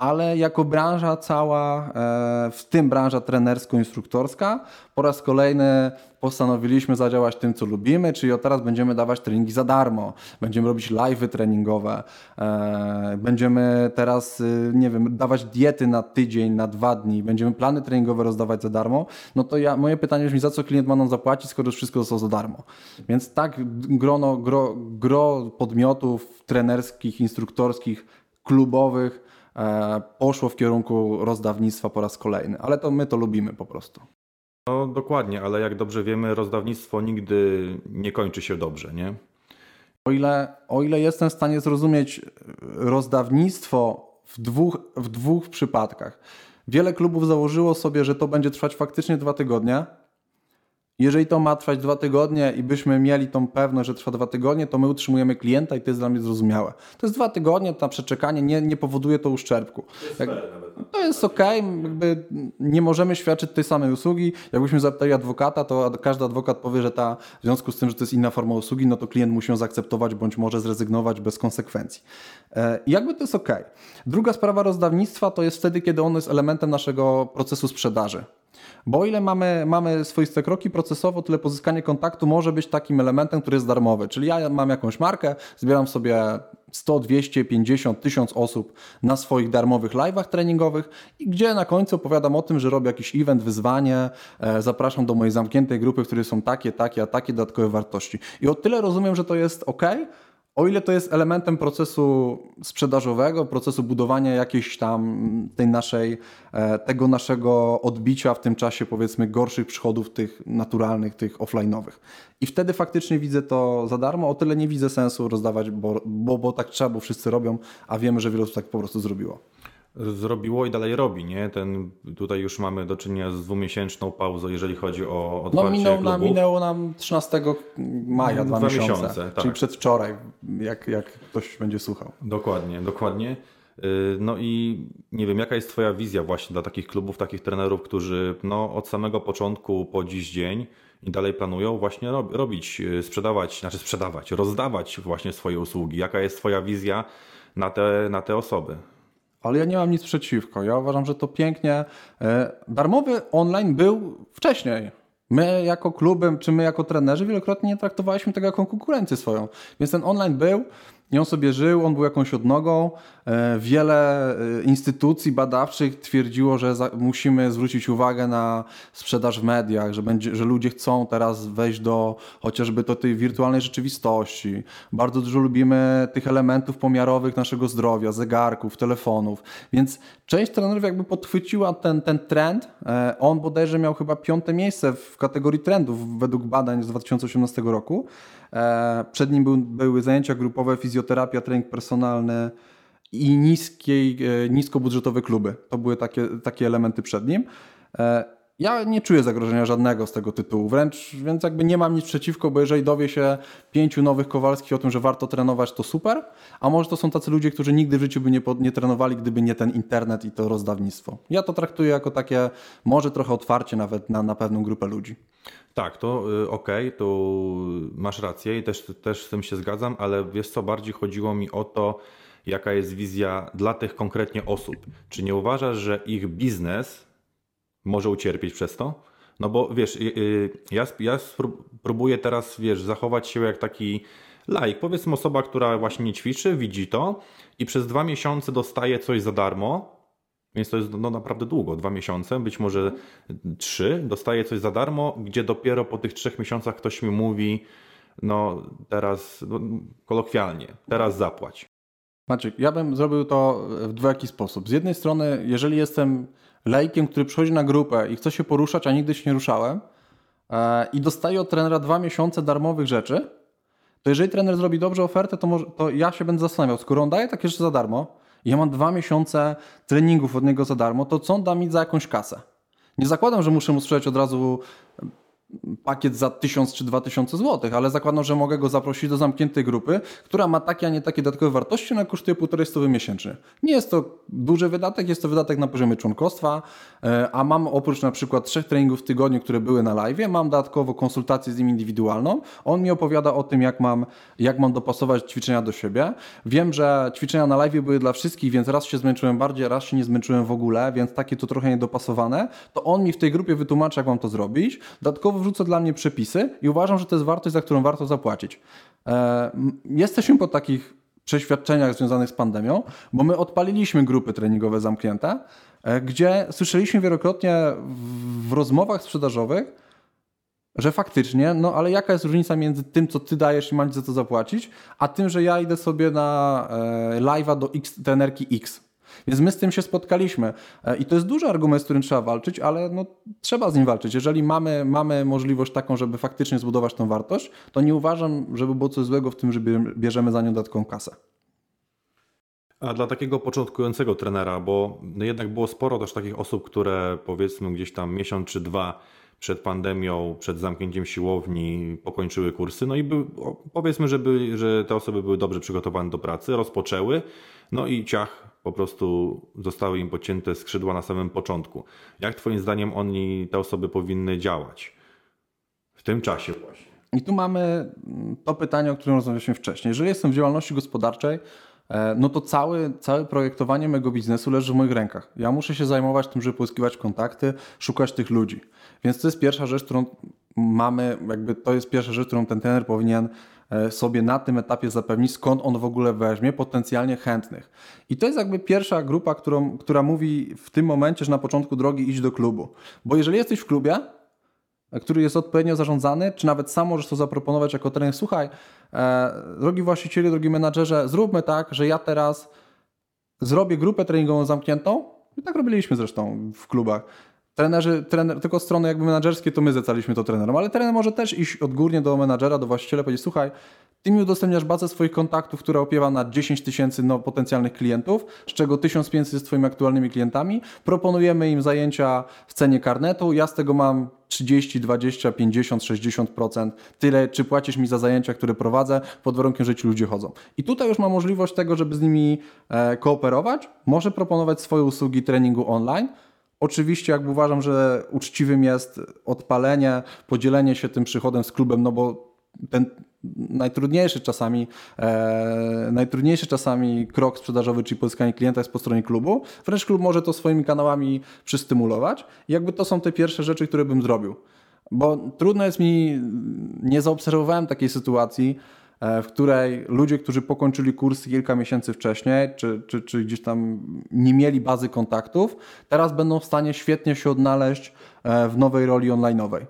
Speaker 2: ale jako branża cała, e, w tym branża trenersko-instruktorska, po raz kolejny postanowiliśmy zadziałać tym, co lubimy, czyli od teraz będziemy dawać treningi za darmo, będziemy robić live'y treningowe, e, będziemy teraz, y, nie wiem, dawać diety na tydzień, na dwa dni, będziemy plany treningowe rozdawać za darmo, no to ja, moje pytanie brzmi, za co klient ma nam zapłacić, skoro już wszystko zostało za darmo. Więc tak grono, gro, gro podmiotów trenerskich, instruktorskich, klubowych, poszło w kierunku rozdawnictwa po raz kolejny, ale to my to lubimy po prostu.
Speaker 1: No dokładnie, ale jak dobrze wiemy, rozdawnictwo nigdy nie kończy się dobrze, nie?
Speaker 2: O ile, o ile jestem w stanie zrozumieć rozdawnictwo w dwóch, w dwóch przypadkach. Wiele klubów założyło sobie, że to będzie trwać faktycznie dwa tygodnie, jeżeli to ma trwać dwa tygodnie i byśmy mieli tą pewność, że trwa dwa tygodnie, to my utrzymujemy klienta i to jest dla mnie zrozumiałe. To jest dwa tygodnie, to przeczekanie nie, nie powoduje to uszczerbku. To jest, Jak, no. To jest ok, jakby nie możemy świadczyć tej samej usługi. Jakbyśmy zapytali adwokata, to każdy adwokat powie, że ta, w związku z tym, że to jest inna forma usługi, no to klient musi ją zaakceptować bądź może zrezygnować bez konsekwencji. E, jakby to jest ok. Druga sprawa rozdawnictwa to jest wtedy, kiedy ono jest elementem naszego procesu sprzedaży. Bo o ile mamy, mamy swoiste kroki procesowo, tyle pozyskanie kontaktu może być takim elementem, który jest darmowy. Czyli ja mam jakąś markę, zbieram sobie 100, 200, 50, 1000 osób na swoich darmowych live'ach treningowych i gdzie na końcu opowiadam o tym, że robię jakiś event, wyzwanie, e, zapraszam do mojej zamkniętej grupy, w której są takie, takie, a takie dodatkowe wartości. I o tyle rozumiem, że to jest ok, o ile to jest elementem procesu sprzedażowego, procesu budowania jakiejś tam tej naszej, e, tego naszego odbicia w tym czasie powiedzmy gorszych przychodów tych naturalnych, tych offline'owych. I wtedy faktycznie widzę to za darmo, o tyle nie widzę sensu rozdawać, bo, bo, bo tak trzeba, bo wszyscy robią, a wiemy, że wiele osób tak po prostu zrobiło.
Speaker 1: Zrobiło i dalej robi, nie? Ten, tutaj już mamy do czynienia z dwumiesięczną pauzą, jeżeli chodzi o
Speaker 2: No
Speaker 1: otwarcie
Speaker 2: minął nam, minęło nam 13 maja, dwa,
Speaker 1: Dwa
Speaker 2: miesiące,
Speaker 1: miesiące, tak.
Speaker 2: czyli przedwczoraj, jak, jak ktoś będzie słuchał.
Speaker 1: Dokładnie, dokładnie. Yy, No i nie wiem, jaka jest Twoja wizja właśnie dla takich klubów, takich trenerów, którzy no, od samego początku po dziś dzień i dalej planują właśnie rob, robić, yy, sprzedawać, znaczy sprzedawać, rozdawać właśnie swoje usługi. Jaka jest Twoja wizja na te, na te osoby?
Speaker 2: Ale ja nie mam nic przeciwko. Ja uważam, że to pięknie. E, Darmowy online był wcześniej. My jako klubem, czy my jako trenerzy wielokrotnie nie traktowaliśmy tego jako konkurencję swoją. Więc ten online był i on sobie żył, on był jakąś odnogą. E, Wiele e, instytucji badawczych twierdziło, że za, musimy zwrócić uwagę na sprzedaż w mediach, że, będzie, że ludzie chcą teraz wejść do chociażby do tej wirtualnej rzeczywistości. Bardzo dużo lubimy tych elementów pomiarowych naszego zdrowia, zegarków, telefonów. Więc część trenerów jakby podchwyciła ten, ten trend. E, On bodajże miał chyba piąte miejsce w kategorii trendów według badań z 2018 roku. E, Przed nim był, były zajęcia grupowe, fizjoterapia, trening personalny i niskiej, e, niskobudżetowe kluby. To były takie, takie elementy przed nim. Ja nie czuję zagrożenia żadnego z tego tytułu, wręcz, więc jakby nie mam nic przeciwko, bo jeżeli dowie się pięciu nowych Kowalskich o tym, że warto trenować, to super, a może to są tacy ludzie, którzy nigdy w życiu by nie, nie trenowali, gdyby nie ten internet i to rozdawnictwo. Ja to traktuję jako takie, może trochę otwarcie nawet na, na pewną grupę ludzi.
Speaker 1: Tak, to y, okej, tu masz rację i też, też z tym się zgadzam, ale wiesz co, bardziej chodziło mi o to, jaka jest wizja dla tych konkretnie osób. Czy nie uważasz, że ich biznes może ucierpieć przez to? No bo wiesz, y, y, ja, ja próbuję teraz, wiesz, zachować się jak taki laik. Powiedzmy osoba, która właśnie nie ćwiczy, widzi to i przez dwa miesiące dostaje coś za darmo, więc to jest no, naprawdę długo, dwa miesiące, być może trzy, dostaje coś za darmo, gdzie dopiero po tych trzech miesiącach ktoś mi mówi, no teraz, no, kolokwialnie, teraz zapłać.
Speaker 2: Maciek, ja bym zrobił to w dwojaki sposób. Z jednej strony, jeżeli jestem laikiem, który przychodzi na grupę i chce się poruszać, a nigdy się nie ruszałem e, i dostaję od trenera dwa miesiące darmowych rzeczy, to jeżeli trener zrobi dobrze ofertę, to, może, to ja się będę zastanawiał, skoro on daje takie rzeczy za darmo i ja mam dwa miesiące treningów od niego za darmo, to co on da mi za jakąś kasę? Nie zakładam, że muszę mu sprzedać od razu pakiet za 1000 czy 2000 zł, ale zakładam, że mogę go zaprosić do zamkniętej grupy, która ma takie, a nie takie dodatkowe wartości, ona kosztuje 1,5 stówy miesięcznie. Nie jest to duży wydatek, jest to wydatek na poziomie członkostwa, e, a mam oprócz na przykład trzech treningów w tygodniu, które były na live, mam dodatkowo konsultację z nim indywidualną. On mi opowiada o tym, jak mam, jak mam dopasować ćwiczenia do siebie. Wiem, że ćwiczenia na live były dla wszystkich, więc raz się zmęczyłem bardziej, raz się nie zmęczyłem w ogóle, więc takie to trochę niedopasowane. To on mi w tej grupie wytłumaczy, jak mam to zrobić. Dodatkowo wrzuca dla mnie przepisy i uważam, że to jest wartość, za którą warto zapłacić. E, Jesteśmy po takich przeświadczeniach związanych z pandemią, bo my odpaliliśmy grupy treningowe zamknięte, e, gdzie słyszeliśmy wielokrotnie w, rozmowach sprzedażowych, że faktycznie, no ale jaka jest różnica między tym, co ty dajesz i mam za to zapłacić, a tym, że ja idę sobie na e, live'a do X, trenerki X. Więc my z tym się spotkaliśmy. E, I to jest duży argument, z którym trzeba walczyć, ale no, trzeba z nim walczyć. Jeżeli mamy, mamy możliwość taką, żeby faktycznie zbudować tą wartość, to nie uważam, żeby było coś złego w tym, że bie- bierzemy za nią dodatkową kasę.
Speaker 1: A dla takiego początkującego trenera, bo no jednak było sporo też takich osób, które powiedzmy gdzieś tam miesiąc czy dwa przed pandemią, przed zamknięciem siłowni pokończyły kursy, no i był, powiedzmy, że, by, że te osoby były dobrze przygotowane do pracy, rozpoczęły, no i ciach, po prostu zostały im pocięte skrzydła na samym początku. Jak twoim zdaniem oni, te osoby powinny działać w tym czasie właśnie?
Speaker 2: I tu mamy mm, to pytanie, o którym rozmawialiśmy wcześniej. Jeżeli jestem w działalności gospodarczej, e, no to cały, całe projektowanie mojego biznesu leży w moich rękach. Ja muszę się zajmować tym, żeby pozyskiwać kontakty, szukać tych ludzi. Więc to jest pierwsza rzecz, którą mamy, jakby to jest pierwsza rzecz, którą ten trener powinien sobie na tym etapie zapewnić, skąd on w ogóle weźmie potencjalnie chętnych. I to jest jakby pierwsza grupa, którą, która mówi w tym momencie, że na początku drogi idź do klubu. Bo jeżeli jesteś w klubie, który jest odpowiednio zarządzany, czy nawet sam możesz to zaproponować jako trener. Słuchaj, e, drogi właścicielu, drogi menadżerze, zróbmy tak, że ja teraz zrobię grupę treningową zamkniętą. I tak robiliśmy zresztą w klubach. Trenerzy, trener, tylko strony jakby menadżerskie to my zlecaliśmy to trenerom, ale trener może też iść odgórnie do menadżera, do właściciela powiedzieć, słuchaj, ty mi udostępniasz bazę swoich kontaktów, która opiewa na 10 tysięcy no, potencjalnych klientów, z czego 1500 jest twoimi aktualnymi klientami. Proponujemy im zajęcia w cenie karnetu. Ja z tego mam 30, 20, 50, 60%. Tyle, czy płacisz mi za zajęcia, które prowadzę, pod warunkiem, że ci ludzie chodzą. I tutaj już ma możliwość tego, żeby z nimi e, kooperować. Może proponować swoje usługi treningu online. Oczywiście, jakby uważam, że uczciwym jest odpalenie, podzielenie się tym przychodem z klubem, no bo ten najtrudniejszy czasami, e, najtrudniejszy czasami krok sprzedażowy, czyli pozyskanie klienta jest po stronie klubu. Wręcz klub może to swoimi kanałami przystymulować. I jakby to są te pierwsze rzeczy, które bym zrobił. Bo trudno jest mi, nie zaobserwowałem takiej sytuacji, w której ludzie, którzy pokończyli kurs kilka miesięcy wcześniej, czy, czy, czy gdzieś tam nie mieli bazy kontaktów, teraz będą w stanie świetnie się odnaleźć e, w nowej roli online'owej.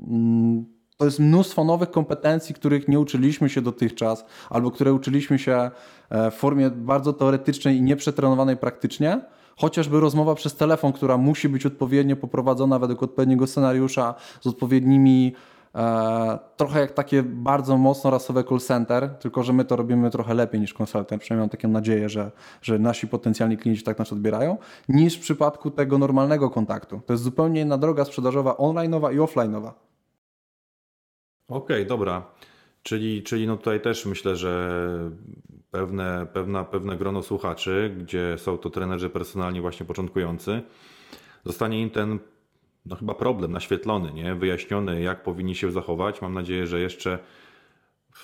Speaker 2: Mm, to jest mnóstwo nowych kompetencji, których nie uczyliśmy się dotychczas, albo które uczyliśmy się e, w formie bardzo teoretycznej i nieprzetrenowanej praktycznie. Chociażby rozmowa przez telefon, która musi być odpowiednio poprowadzona według odpowiedniego scenariusza, z odpowiednimi, e, trochę jak takie bardzo mocno rasowe call center, tylko że my to robimy trochę lepiej niż konsultant. Przynajmniej mam taką nadzieję, że, że nasi potencjalni klienci tak nas odbierają, niż w przypadku tego normalnego kontaktu. To jest zupełnie inna droga sprzedażowa online'owa i offline'owa.
Speaker 1: Okej, okay, dobra. Czyli, czyli no tutaj też myślę, że pewne, pewna, pewne grono słuchaczy, gdzie są to trenerzy personalni właśnie początkujący, zostanie im ten no chyba problem naświetlony, nie? wyjaśniony, jak powinni się zachować. Mam nadzieję, że jeszcze.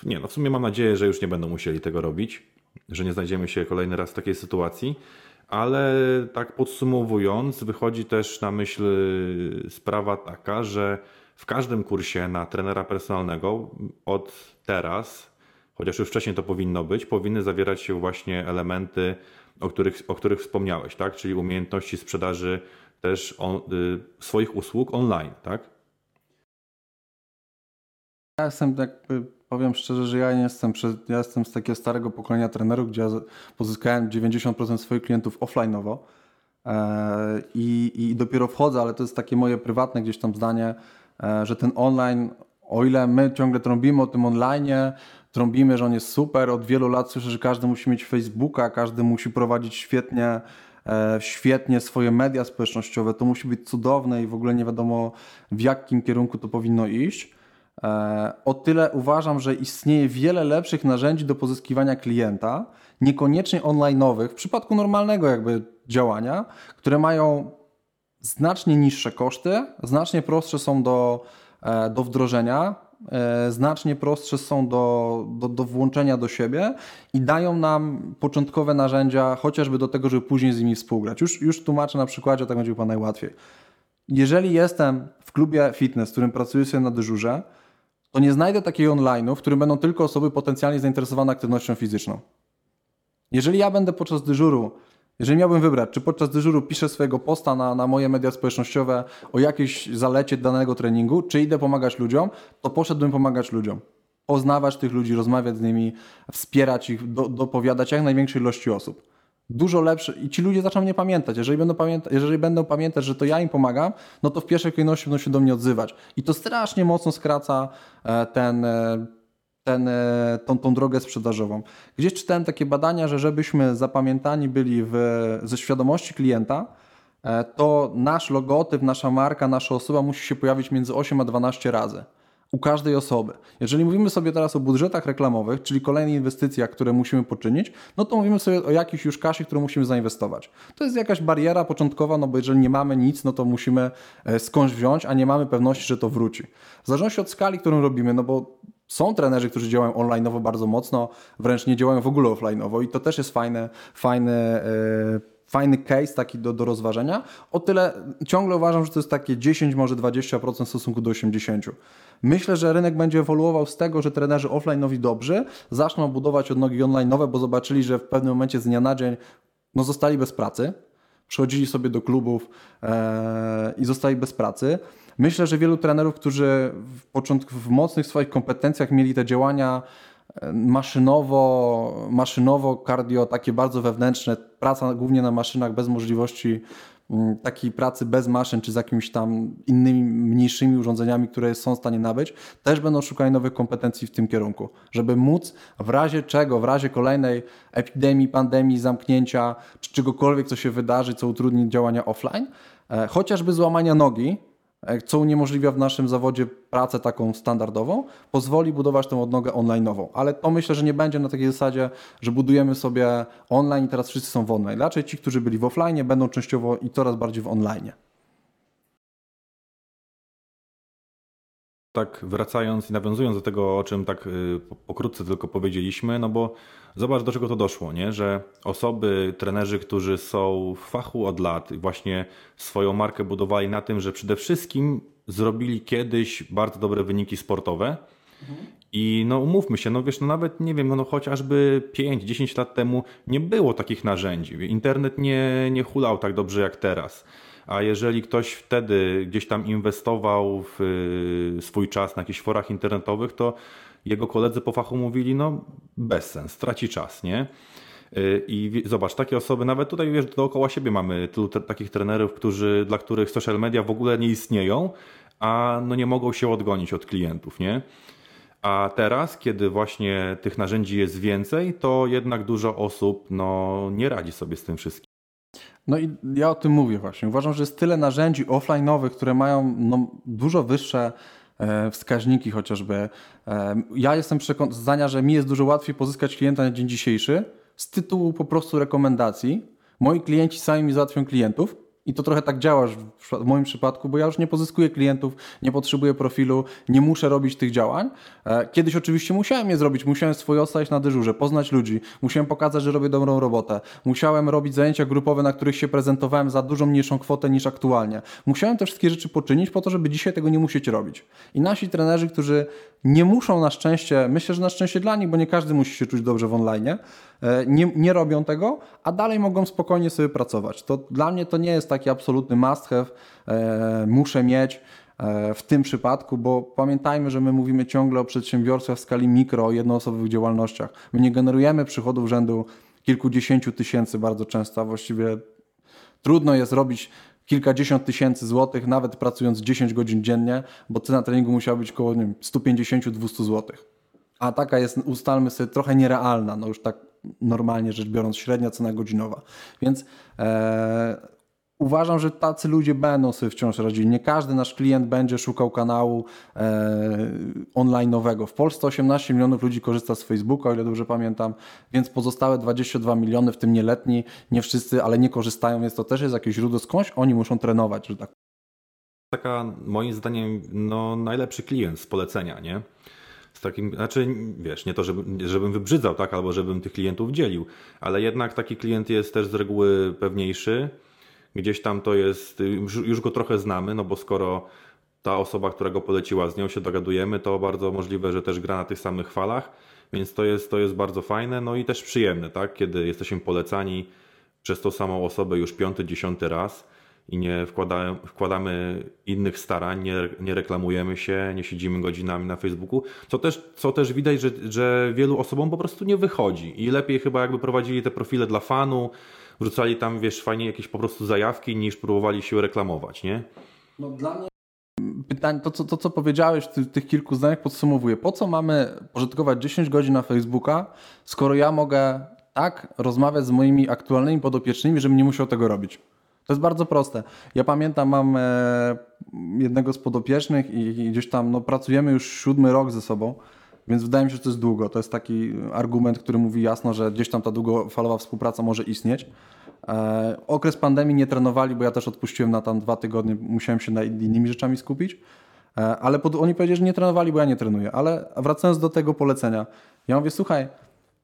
Speaker 1: Nie, no w sumie mam nadzieję, że już nie będą musieli tego robić, że nie znajdziemy się kolejny raz w takiej sytuacji. Ale tak podsumowując, wychodzi też na myśl sprawa taka, że w każdym kursie na trenera personalnego od teraz, chociaż już wcześniej to powinno być, powinny zawierać się właśnie elementy, o których, o których wspomniałeś, tak? czyli umiejętności sprzedaży też on, y, swoich usług online, tak?
Speaker 2: Ja jestem, jakby, powiem szczerze, że ja nie jestem, ja jestem z takiego starego pokolenia trenerów, gdzie ja pozyskałem 90% swoich klientów offline'owo e, i, i dopiero wchodzę, ale to jest takie moje prywatne gdzieś tam zdanie, E, że ten online, o ile my ciągle trąbimy o tym online, trąbimy, że on jest super, od wielu lat słyszę, że każdy musi mieć Facebooka, każdy musi prowadzić świetnie, świetnie swoje media społecznościowe, to musi być cudowne i w ogóle nie wiadomo w jakim kierunku to powinno iść. E, o tyle uważam, że istnieje wiele lepszych narzędzi do pozyskiwania klienta, niekoniecznie online'owych, w przypadku normalnego jakby działania, które mają znacznie niższe koszty, znacznie prostsze są do, e, do wdrożenia, e, znacznie prostsze są do, do, do włączenia do siebie i dają nam początkowe narzędzia, chociażby do tego, żeby później z nimi współgrać. Już, już tłumaczę na przykładzie, tak będzie chyba najłatwiej. Jeżeli jestem w klubie fitness, w którym pracuję sobie na dyżurze, to nie znajdę takiego online'u, w którym będą tylko osoby potencjalnie zainteresowane aktywnością fizyczną. Jeżeli ja będę podczas dyżuru jeżeli miałbym wybrać, czy podczas dyżuru piszę swojego posta na, na moje media społecznościowe o jakiejś zalecie danego treningu, czy idę pomagać ludziom, to poszedłbym pomagać ludziom. Poznawać tych ludzi, rozmawiać z nimi, wspierać ich, do, dopowiadać jak największej ilości osób. Dużo lepsze i ci ludzie zaczną mnie pamiętać. Jeżeli będą, pamięta jeżeli będą pamiętać, że to ja im pomagam, no to w pierwszej kolejności będą się do mnie odzywać. I to strasznie mocno skraca e, ten e, ten, e, tą, tą drogę sprzedażową. Gdzieś czytałem takie badania, że żebyśmy zapamiętani byli w, ze świadomości klienta, e, to nasz logotyp, nasza marka, nasza osoba musi się pojawić między 8 a 12 razy u każdej osoby. Jeżeli mówimy sobie teraz o budżetach reklamowych, czyli kolejnych inwestycjach, które musimy poczynić, no to mówimy sobie o jakiejś już kasie, którą musimy zainwestować. To jest jakaś bariera początkowa, no bo jeżeli nie mamy nic, no to musimy e, skądś wziąć, a nie mamy pewności, że to wróci. W zależności od skali, którą robimy, no bo są trenerzy, którzy działają online'owo bardzo mocno, wręcz nie działają w ogóle offline'owo i to też jest fajne, fajne, yy, fajny case taki do, do rozważenia. O tyle ciągle uważam, że to jest takie 10, może 20% w stosunku do 80%. Myślę, że rynek będzie ewoluował z tego, że trenerzy offline'owi dobrzy zaczną budować odnogi online'owe, bo zobaczyli, że w pewnym momencie z dnia na dzień no, zostali bez pracy, przychodzili sobie do klubów yy, i zostali bez pracy. Myślę, że wielu trenerów, którzy w, początku, w mocnych swoich kompetencjach mieli te działania e, maszynowo, maszynowo, cardio, takie bardzo wewnętrzne, praca głównie na maszynach bez możliwości mm, takiej pracy bez maszyn, czy z jakimiś tam innymi, mniejszymi urządzeniami, które są w stanie nabyć, też będą szukali nowych kompetencji w tym kierunku, żeby móc w razie czego, w razie kolejnej epidemii, pandemii, zamknięcia, czy czegokolwiek, co się wydarzy, co utrudni działania offline, e, chociażby złamania nogi, co uniemożliwia w naszym zawodzie pracę taką standardową, pozwoli budować tą odnogę online'ową. Ale to myślę, że nie będzie na takiej zasadzie, że budujemy sobie online i teraz wszyscy są w online. Raczej ci, którzy byli w offline, będą częściowo i coraz bardziej w online.
Speaker 1: Tak, wracając i nawiązując do tego, o czym tak y, pokrótce tylko powiedzieliśmy, no bo zobacz do czego to doszło, nie? że osoby, trenerzy, którzy są w fachu od lat, właśnie swoją markę budowali na tym, że przede wszystkim zrobili kiedyś bardzo dobre wyniki sportowe. I no umówmy się, no wiesz, no nawet nie wiem, no chociażby 5-10 lat temu nie było takich narzędzi. Internet nie, nie hulał tak dobrze jak teraz. A jeżeli ktoś wtedy gdzieś tam inwestował w y, swój czas na jakichś forach internetowych, to jego koledzy po fachu mówili, no bez sens, traci czas, nie? Y, I zobacz, takie osoby, nawet tutaj wiesz, dookoła siebie mamy tylu takich trenerów, którzy, dla których social media w ogóle nie istnieją, a no nie mogą się odgonić od klientów, nie? A teraz, kiedy właśnie tych narzędzi jest więcej, to jednak dużo osób no, nie radzi sobie z tym wszystkim.
Speaker 2: No i ja o tym mówię właśnie. Uważam, że jest tyle narzędzi offline'owych, które mają no, dużo wyższe e, wskaźniki chociażby. E, ja jestem zdania, że mi jest dużo łatwiej pozyskać klienta na dzień dzisiejszy z tytułu po prostu rekomendacji. Moi klienci sami mi załatwią klientów, i to trochę tak działa w moim przypadku, bo ja już nie pozyskuję klientów, nie potrzebuję profilu, nie muszę robić tych działań. E, kiedyś oczywiście musiałem je zrobić, musiałem swoje ostać na dyżurze, poznać ludzi, musiałem pokazać, że robię dobrą robotę, musiałem robić zajęcia grupowe, na których się prezentowałem za dużo mniejszą kwotę niż aktualnie. Musiałem te wszystkie rzeczy poczynić po to, żeby dzisiaj tego nie musieć robić. I nasi trenerzy, którzy nie muszą na szczęście, myślę, że na szczęście dla nich, bo nie każdy musi się czuć dobrze w online, nie, nie robią tego, a dalej mogą spokojnie sobie pracować. To dla mnie to nie jest taki absolutny must have, e, muszę mieć e, w tym przypadku, bo pamiętajmy, że my mówimy ciągle o przedsiębiorstwach w skali mikro, o jednoosobowych działalnościach. My nie generujemy przychodów rzędu kilkudziesięciu tysięcy bardzo często, a właściwie trudno jest robić kilkadziesiąt tysięcy złotych, nawet pracując 10 godzin dziennie, bo cena treningu musiała być około 150-200 złotych. A taka jest, ustalmy sobie, trochę nierealna, no już tak normalnie rzecz biorąc średnia cena godzinowa. Więc e, uważam, że tacy ludzie będą sobie wciąż radzili. Nie każdy nasz klient będzie szukał kanału e, online'owego. W Polsce 18 milionów ludzi korzysta z Facebooka, o ile dobrze pamiętam, więc pozostałe 22 miliony, w tym nieletni, nie wszyscy, ale nie korzystają, więc to też jest jakieś źródło skądś oni muszą trenować, że tak.
Speaker 1: Taka moim zdaniem no, najlepszy klient z polecenia, nie? Z takim, znaczy wiesz, nie to, żeby, żebym wybrzydzał, tak, albo żebym tych klientów dzielił, ale jednak taki klient jest też z reguły pewniejszy. Gdzieś tam to jest, już, już go trochę znamy, no bo skoro ta osoba, która go poleciła, z nią się dogadujemy, to bardzo możliwe, że też gra na tych samych falach, więc to jest, to jest bardzo fajne, no i też przyjemne, tak, kiedy jesteśmy polecani przez tą samą osobę już piąty, dziesiąty raz i nie wkładają, wkładamy innych starań, nie, nie reklamujemy się, nie siedzimy godzinami na Facebooku, co też, co też widać, że, że wielu osobom po prostu nie wychodzi i lepiej chyba jakby prowadzili te profile dla fanu, wrzucali tam, wiesz, fajnie jakieś po prostu zajawki, niż próbowali się reklamować, nie?
Speaker 2: No dla mnie pytanie, to co, to, co powiedziałeś w tych, kilku zdaniach podsumowuję. Po co mamy pożytkować 10 godzin na Facebooka, skoro ja mogę tak rozmawiać z moimi aktualnymi podopiecznymi, żebym nie musiał tego robić? To jest bardzo proste. Ja pamiętam, mam e, jednego z podopiecznych i gdzieś tam no, pracujemy już siódmy rok ze sobą, więc wydaje mi się, że to jest długo. To jest taki argument, który mówi jasno, że gdzieś tam ta długofalowa współpraca może istnieć. E, okres pandemii nie trenowali, bo ja też odpuściłem na tam dwa tygodnie, musiałem się na innymi rzeczami skupić. E, ale pod, oni powiedzieli, że nie trenowali, bo ja nie trenuję. Ale wracając do tego polecenia, ja mówię, słuchaj,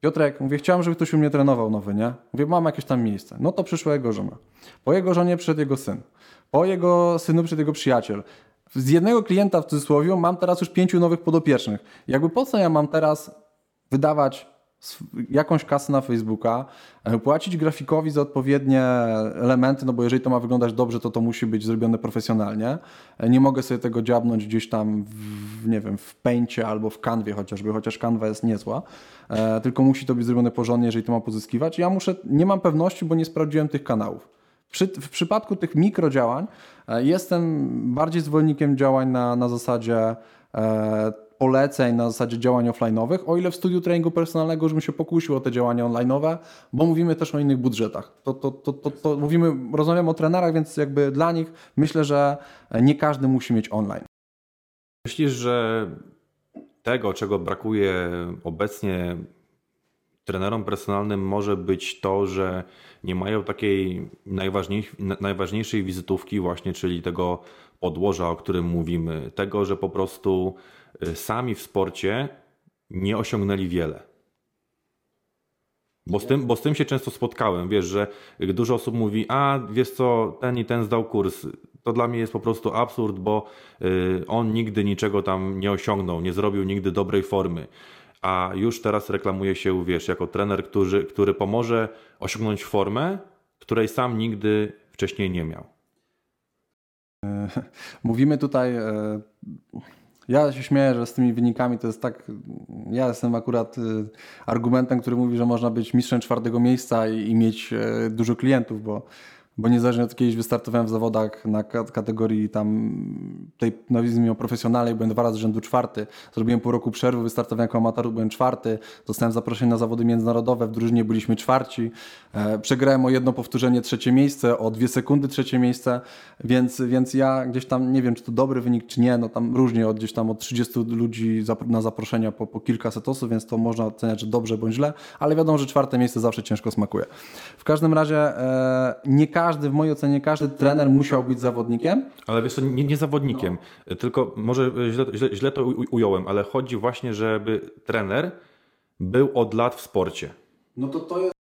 Speaker 2: Piotrek, mówię, chciałem, żeby ktoś u mnie trenował nowy, nie? Mówię, mam jakieś tam miejsce. No to przyszła jego żona. Po jego żonie przyszedł jego syn. Po jego synu przyszedł jego przyjaciel. Z jednego klienta w cudzysłowie mam teraz już pięciu nowych podopiecznych. Jakby po co ja mam teraz wydawać jakąś kasę na Facebooka, e, płacić grafikowi za odpowiednie elementy, no bo jeżeli to ma wyglądać dobrze, to to musi być zrobione profesjonalnie. E, nie mogę sobie tego dziabnąć gdzieś tam w, nie wiem, w Paincie albo w Canwie chociażby, chociaż Canva jest niezła, e, tylko musi to być zrobione porządnie, jeżeli to ma pozyskiwać. Ja muszę, nie mam pewności, bo nie sprawdziłem tych kanałów. Przy, w przypadku tych mikrodziałań e, jestem bardziej zwolennikiem działań na, na zasadzie e, poleceń, na zasadzie działań offline'owych, o ile w studiu treningu personalnego już bym się pokusił o te działania online'owe, bo mówimy też o innych budżetach. To, to, to, to, to mówimy, rozmawiamy o trenerach, więc jakby dla nich myślę, że nie każdy musi mieć online.
Speaker 1: Myślisz, że tego, czego brakuje obecnie trenerom personalnym może być to, że nie mają takiej najważniejszej wizytówki właśnie, czyli tego podłoża, o którym mówimy, tego, że po prostu sami w sporcie nie osiągnęli wiele. Bo z, tym, bo z tym się często spotkałem, wiesz, że dużo osób mówi, a wiesz co, ten i ten zdał kurs. To dla mnie jest po prostu absurd, bo y, on nigdy niczego tam nie osiągnął, nie zrobił nigdy dobrej formy a już teraz reklamuje się, wiesz, jako trener, który, który pomoże osiągnąć formę, której sam nigdy wcześniej nie miał.
Speaker 2: Mówimy tutaj. Ja się śmieję, że z tymi wynikami to jest tak. Ja jestem akurat e, argumentem, który mówi, że można być mistrzem czwartego miejsca i, i mieć e, dużo klientów, bo bo niezależnie od kiedyś wystartowałem w zawodach na kategorii tam tej, nazwijmy profesjonalnej, byłem dwa razy rzędu czwarty. Zrobiłem pół roku przerwy, wystartowałem jako amator, byłem czwarty. Dostałem zaproszenie na zawody międzynarodowe, w drużynie byliśmy czwarci. E, przegrałem o jedno powtórzenie trzecie miejsce, o dwie sekundy trzecie miejsce, więc, więc ja gdzieś tam, nie wiem czy to dobry wynik, czy nie, no tam różnie od gdzieś tam od 30 ludzi na zaproszenia po, po kilkaset osób, więc to można oceniać, że dobrze bądź źle, ale wiadomo, że czwarte miejsce zawsze ciężko smakuje. W każdym razie e, nie każdy każdy, w mojej ocenie, każdy trener musiał być zawodnikiem.
Speaker 1: Ale wiesz, to nie, nie zawodnikiem, no. tylko może źle, źle, źle to ująłem, ale chodzi właśnie, żeby trener był od lat w sporcie.
Speaker 2: No to to jest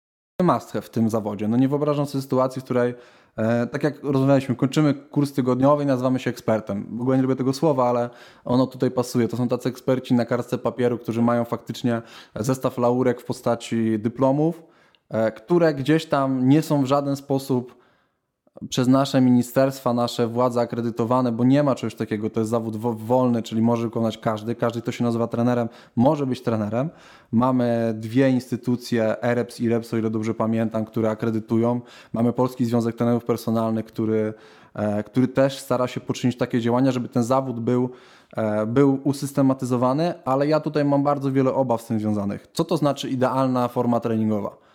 Speaker 2: must w tym zawodzie. No nie wyobrażam sobie sytuacji, w której e, tak jak rozmawialiśmy, kończymy kurs tygodniowy i nazywamy się ekspertem. W ogóle nie lubię tego słowa, ale ono tutaj pasuje. To są tacy eksperci na kartce papieru, którzy mają faktycznie zestaw laurek w postaci dyplomów, e, które gdzieś tam nie są w żaden sposób przez nasze ministerstwa, nasze władze akredytowane, bo nie ma czegoś takiego, to jest zawód wolny, czyli może wykonać każdy, każdy, kto się nazywa trenerem, może być trenerem. Mamy dwie instytucje, EREPS i REPS, o ile dobrze pamiętam, które akredytują. Mamy Polski Związek Trenerów Personalnych, który, e, który też stara się poczynić takie działania, żeby ten zawód był, e, był usystematyzowany, ale ja tutaj mam bardzo wiele obaw z tym związanych. Co to znaczy idealna forma treningowa?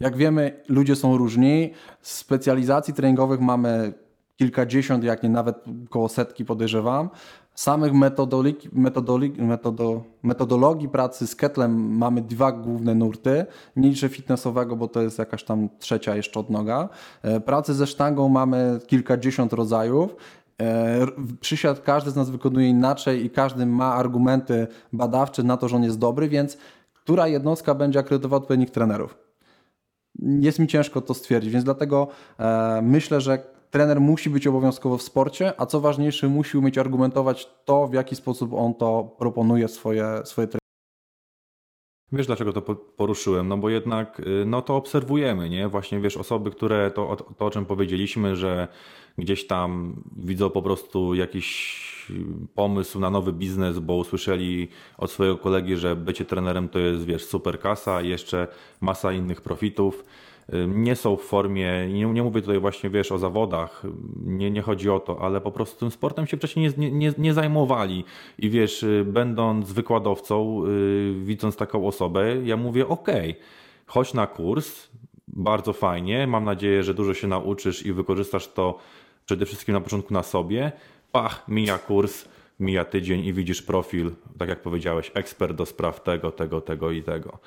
Speaker 2: Jak wiemy, ludzie są różni. Specjalizacji treningowych mamy kilkadziesiąt, jak nie nawet koło setki podejrzewam. Samych metodologii, metodo, metodologii pracy z ketlem mamy dwa główne nurty. Nie fitnessowego, bo to jest jakaś tam trzecia jeszcze odnoga. E, pracy ze sztangą mamy kilkadziesiąt rodzajów. E, przysiad każdy z nas wykonuje inaczej i każdy ma argumenty badawcze na to, że on jest dobry, więc która jednostka będzie akredytowała odpowiednich trenerów? Jest mi ciężko to stwierdzić, więc dlatego e, myślę, że trener musi być obowiązkowo w sporcie, a co ważniejsze, musi umieć argumentować to, w jaki sposób on to proponuje swoje, swoje treningi.
Speaker 1: Wiesz, dlaczego to poruszyłem? No bo jednak y, no to obserwujemy, nie? Właśnie wiesz, osoby, które to, to o czym powiedzieliśmy, że gdzieś tam widzą po prostu jakiś pomysł na nowy biznes, bo usłyszeli od swojego kolegi, że bycie trenerem to jest, wiesz, super kasa i jeszcze masa innych profitów. Nie są w formie, nie, nie mówię tutaj właśnie, wiesz, o zawodach, nie, nie chodzi o to, ale po prostu tym sportem się wcześniej nie, nie, nie zajmowali. I wiesz, będąc wykładowcą, yy, widząc taką osobę, ja mówię, okej, okay, chodź na kurs, bardzo fajnie, mam nadzieję, że dużo się nauczysz i wykorzystasz to przede wszystkim na początku na sobie, pach, mija kurs, mija tydzień i widzisz profil, tak jak powiedziałeś, ekspert do spraw tego, tego, tego i tego.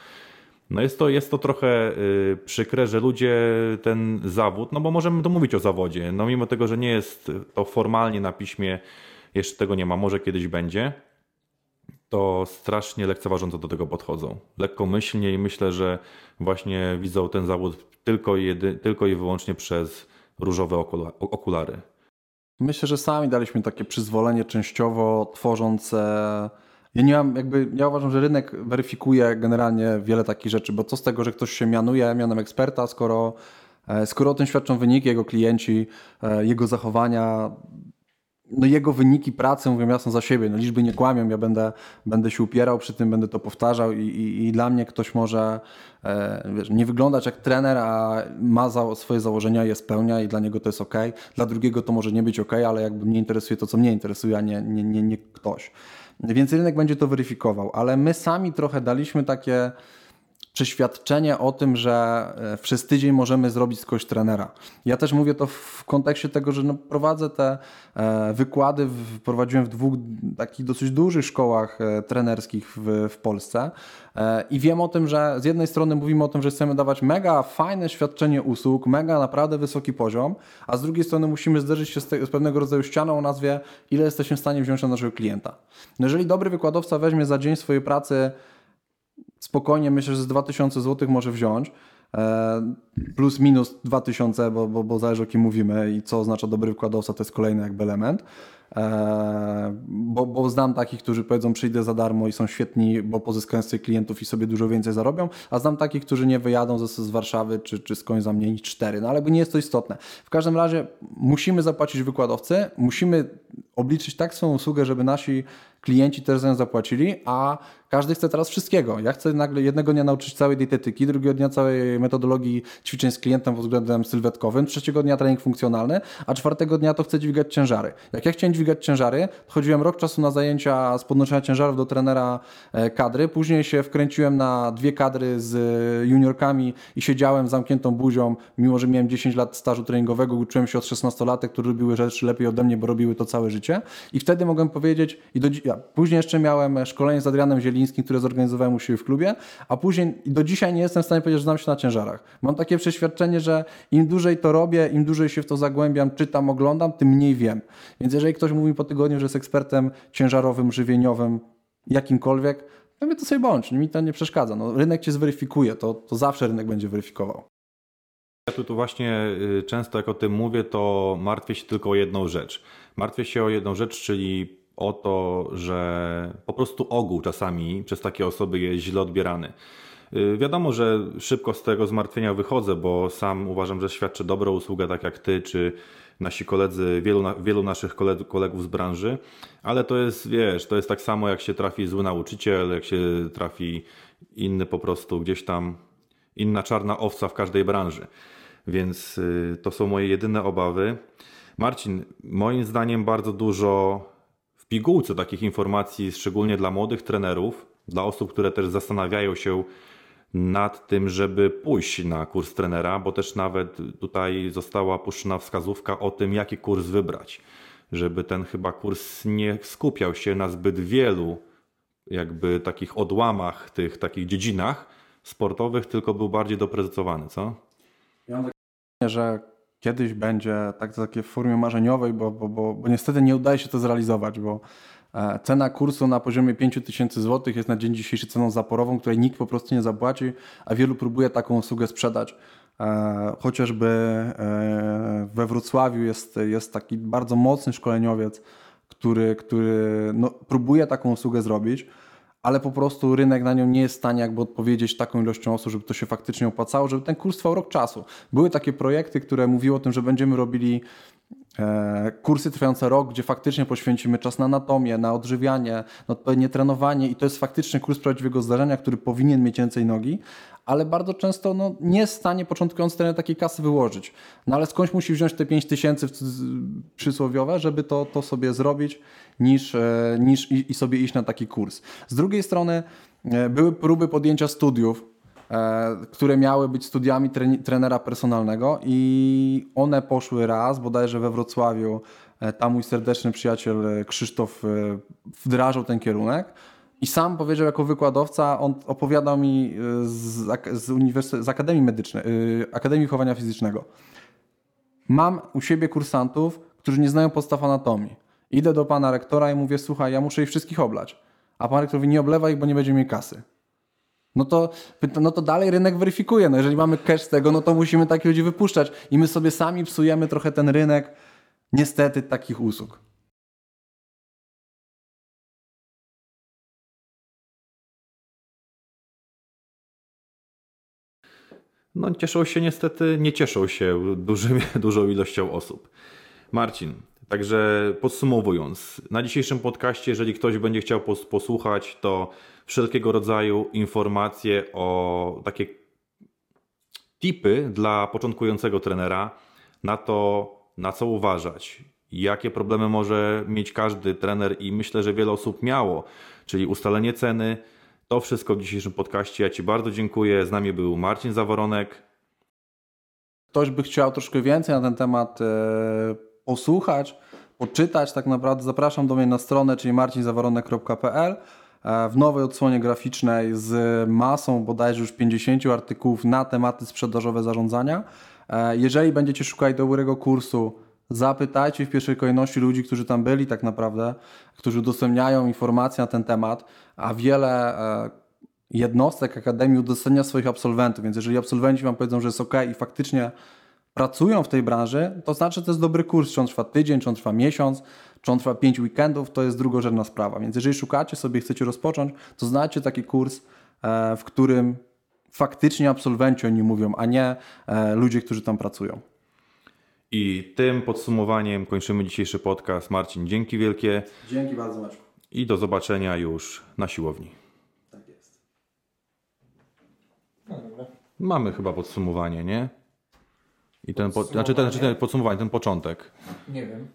Speaker 1: No jest to, jest to trochę y, przykre, że ludzie ten zawód, no bo możemy to mówić o zawodzie, no mimo tego, że nie jest to formalnie na piśmie, jeszcze tego nie ma, może kiedyś będzie, to strasznie lekceważąco do tego podchodzą. Lekkomyślnie i myślę, że właśnie widzą ten zawód tylko jedy, tylko i wyłącznie przez różowe okulary.
Speaker 2: Myślę, że sami daliśmy takie przyzwolenie częściowo tworzące. Ja nie mam, jakby, ja uważam, że rynek weryfikuje generalnie wiele takich rzeczy, bo co z tego, że ktoś się mianuje mianem eksperta, skoro, e, skoro o tym świadczą wyniki, jego klienci, e, jego zachowania. no jego wyniki pracy mówią jasno za siebie. No liczby nie kłamią, ja będę, będę się upierał przy tym, będę to powtarzał i, i, i dla mnie ktoś może e, wiesz, nie wyglądać jak trener, a ma za, swoje założenia, je spełnia i dla niego to jest ok. Dla drugiego to może nie być ok, ale jakby mnie interesuje to, co mnie interesuje, a nie, nie, nie, nie ktoś. Więc rynek będzie to weryfikował, ale my sami trochę daliśmy takie przeświadczenie o tym, że e, przez tydzień możemy zrobić z kogoś trenera. Ja też mówię to w kontekście tego, że no prowadzę te e, wykłady, prowadziłem w dwóch takich dosyć dużych szkołach e, trenerskich w, w Polsce i wiem o tym, że z jednej strony mówimy o tym, że chcemy dawać mega fajne świadczenie usług, mega naprawdę wysoki poziom, a z drugiej strony musimy zderzyć się z, te, z pewnego rodzaju ścianą o nazwie, ile jesteśmy w stanie wziąć na naszego klienta. No jeżeli dobry wykładowca weźmie za dzień swojej pracy spokojnie myślę, że z 2000 zł może wziąć. E, plus minus 2000, bo, bo, bo zależy o kim mówimy i co oznacza dobry wykładowca, to jest kolejny jakby element. E, bo, bo znam takich, którzy powiedzą przyjdę za darmo i są świetni, bo pozyskają sobie klientów i sobie dużo więcej zarobią, a znam takich, którzy nie wyjadą z, z Warszawy czy, czy skądś za mniej niż 4, no ale nie jest to istotne. W każdym razie musimy zapłacić wykładowcy, musimy obliczyć tak swoją usługę, żeby nasi klienci też za nią zapłacili, a każdy chce teraz wszystkiego. Ja chcę nagle jednego dnia nauczyć całej dietetyki, drugiego dnia całej metodologii ćwiczeń z klientem pod względem sylwetkowym, trzeciego dnia trening funkcjonalny, a czwartego dnia to chcę dźwigać ciężary. Jak ja chciałem dźwigać ciężary, chodziłem rok czasu na zajęcia z podnoszenia ciężarów do trenera e, kadry, później się wkręciłem na dwie kadry z juniorkami i siedziałem zamkniętą buzią, mimo że miałem 10 lat stażu treningowego, uczyłem się od 16-latek, które robiły rzeczy lepiej ode mnie, bo robiły to całe życie i wtedy mogłem powiedzieć, i do, ja, później jeszcze miałem szkolenie z Adrianem Zielińskim, które zorganizowałem u siebie w klubie, a później do dzisiaj nie jestem w stanie powiedzieć, że znam się na ciężarach. Mam takie przeświadczenie, że im dłużej to robię, im dłużej się w to zagłębiam, czytam, oglądam, tym mniej wiem. Więc jeżeli ktoś mówi po tygodniu, że jest ekspertem ciężarowym, żywieniowym, jakimkolwiek, to mnie to sobie bądź, mi to nie przeszkadza. No, rynek cię zweryfikuje, to, to zawsze rynek będzie weryfikował.
Speaker 1: Ja tu, tu właśnie y, często jak o tym mówię, to martwię się tylko o jedną rzecz. Martwię się o jedną rzecz, czyli o to, że po prostu ogół czasami przez takie osoby jest źle odbierany. Y, wiadomo, że szybko z tego zmartwienia wychodzę, bo sam uważam, że świadczę dobrą usługę, tak jak ty, czy nasi koledzy, wielu, wielu naszych kolegów z branży, ale to jest, wiesz, to jest tak samo jak się trafi zły nauczyciel, jak się trafi inny po prostu gdzieś tam, inna czarna owca w każdej branży. Więc y, to są moje jedyne obawy. Marcin, moim zdaniem bardzo dużo w pigułce takich informacji, szczególnie dla młodych trenerów, dla osób, które też zastanawiają się nad tym, żeby pójść na kurs trenera, bo też nawet tutaj została puszczona wskazówka o tym, jaki kurs wybrać, żeby ten chyba kurs nie skupiał się na zbyt wielu jakby takich odłamach, tych takich dziedzinach sportowych, tylko był bardziej doprecyzowany, co?
Speaker 2: Ja mam takie, że kiedyś będzie tak takie w formie marzeniowej, bo, bo, bo, bo niestety nie udaje się to zrealizować, bo e, cena kursu na poziomie 5000 zł jest na dzień dzisiejszy ceną zaporową, której nikt po prostu nie zapłaci, a wielu próbuje taką usługę sprzedać. E, chociażby e, we Wrocławiu jest, jest taki bardzo mocny szkoleniowiec, który, który no, próbuje taką usługę zrobić ale po prostu rynek na nią nie jest w stanie jakby odpowiedzieć taką ilością osób, żeby to się faktycznie opłacało, żeby ten kurs trwał rok czasu. Były takie projekty, które mówiły o tym, że będziemy robili kursy trwające rok, gdzie faktycznie poświęcimy czas na anatomię, na odżywianie, na odpowiednie trenowanie i to jest faktycznie kurs prawdziwego zdarzenia, który powinien mieć więcej nogi, ale bardzo często no, nie jest w stanie początkujący trener takiej kasy wyłożyć. No ale skądś musi wziąć te 5 tysięcy przysłowiowe, żeby to, to sobie zrobić, niż, e, niż i, i sobie iść na taki kurs. Z drugiej strony e, były próby podjęcia studiów, e, które miały być studiami trenera personalnego i one poszły raz, bodajże we Wrocławiu, tam mój serdeczny przyjaciel Krzysztof wdrażał ten kierunek, i sam powiedział jako wykładowca, on opowiadał mi z, z, z Akademii Medycznej, Akademii Chowania Fizycznego. Mam u siebie kursantów, którzy nie znają podstaw anatomii. Idę do pana rektora i mówię, słuchaj, ja muszę ich wszystkich oblać. A pan rektor mówi, nie oblewa ich, bo nie będzie mi kasy. No to, no to dalej rynek weryfikuje. No jeżeli mamy cash z tego, no to musimy takich ludzi wypuszczać. I my sobie sami psujemy trochę ten rynek, niestety, takich usług.
Speaker 1: no cieszą się niestety, nie cieszą się dużymi, dużą ilością osób. Marcin, Także podsumowując, na dzisiejszym podcaście, jeżeli ktoś będzie chciał pos- posłuchać, to wszelkiego rodzaju informacje o takie tipy dla początkującego trenera na to, na co uważać, jakie problemy może mieć każdy trener i myślę, że wiele osób miało, czyli ustalenie ceny. To wszystko w dzisiejszym podcaście. Ja Ci bardzo dziękuję. Z nami był Marcin Zaworonek.
Speaker 2: ktoś by chciał troszkę więcej na ten temat e, posłuchać, poczytać, tak naprawdę zapraszam do mnie na stronę, czyli marcinzawaronek.pl e, w nowej odsłonie graficznej z masą bodajże już 50 artykułów na tematy sprzedażowe zarządzania. E, Jeżeli będziecie szukali dobrego kursu, zapytajcie w pierwszej kolejności ludzi, którzy tam byli tak naprawdę, którzy udostępniają informacje na ten temat, a wiele e, jednostek Akademii udostępnia swoich absolwentów, więc jeżeli absolwenci Wam powiedzą, że jest ok i faktycznie pracują w tej branży, to znaczy, że to jest dobry kurs, czy on trwa tydzień, czy on trwa miesiąc, czy on trwa pięć weekendów, to jest drugorzędna sprawa. Więc jeżeli szukacie sobie, chcecie rozpocząć, to znajdźcie taki kurs, e, w którym faktycznie absolwenci o nim mówią, a nie e, ludzie, którzy tam pracują.
Speaker 1: I tym podsumowaniem kończymy dzisiejszy podcast. Marcin, dzięki wielkie
Speaker 2: Dzięki bardzo, Maćku.
Speaker 1: i do zobaczenia już na siłowni.
Speaker 2: Tak jest.
Speaker 3: No.
Speaker 1: Mamy chyba podsumowanie, nie? I ten, po, znaczy ten, znaczy ten podsumowanie, ten początek.
Speaker 3: Nie wiem.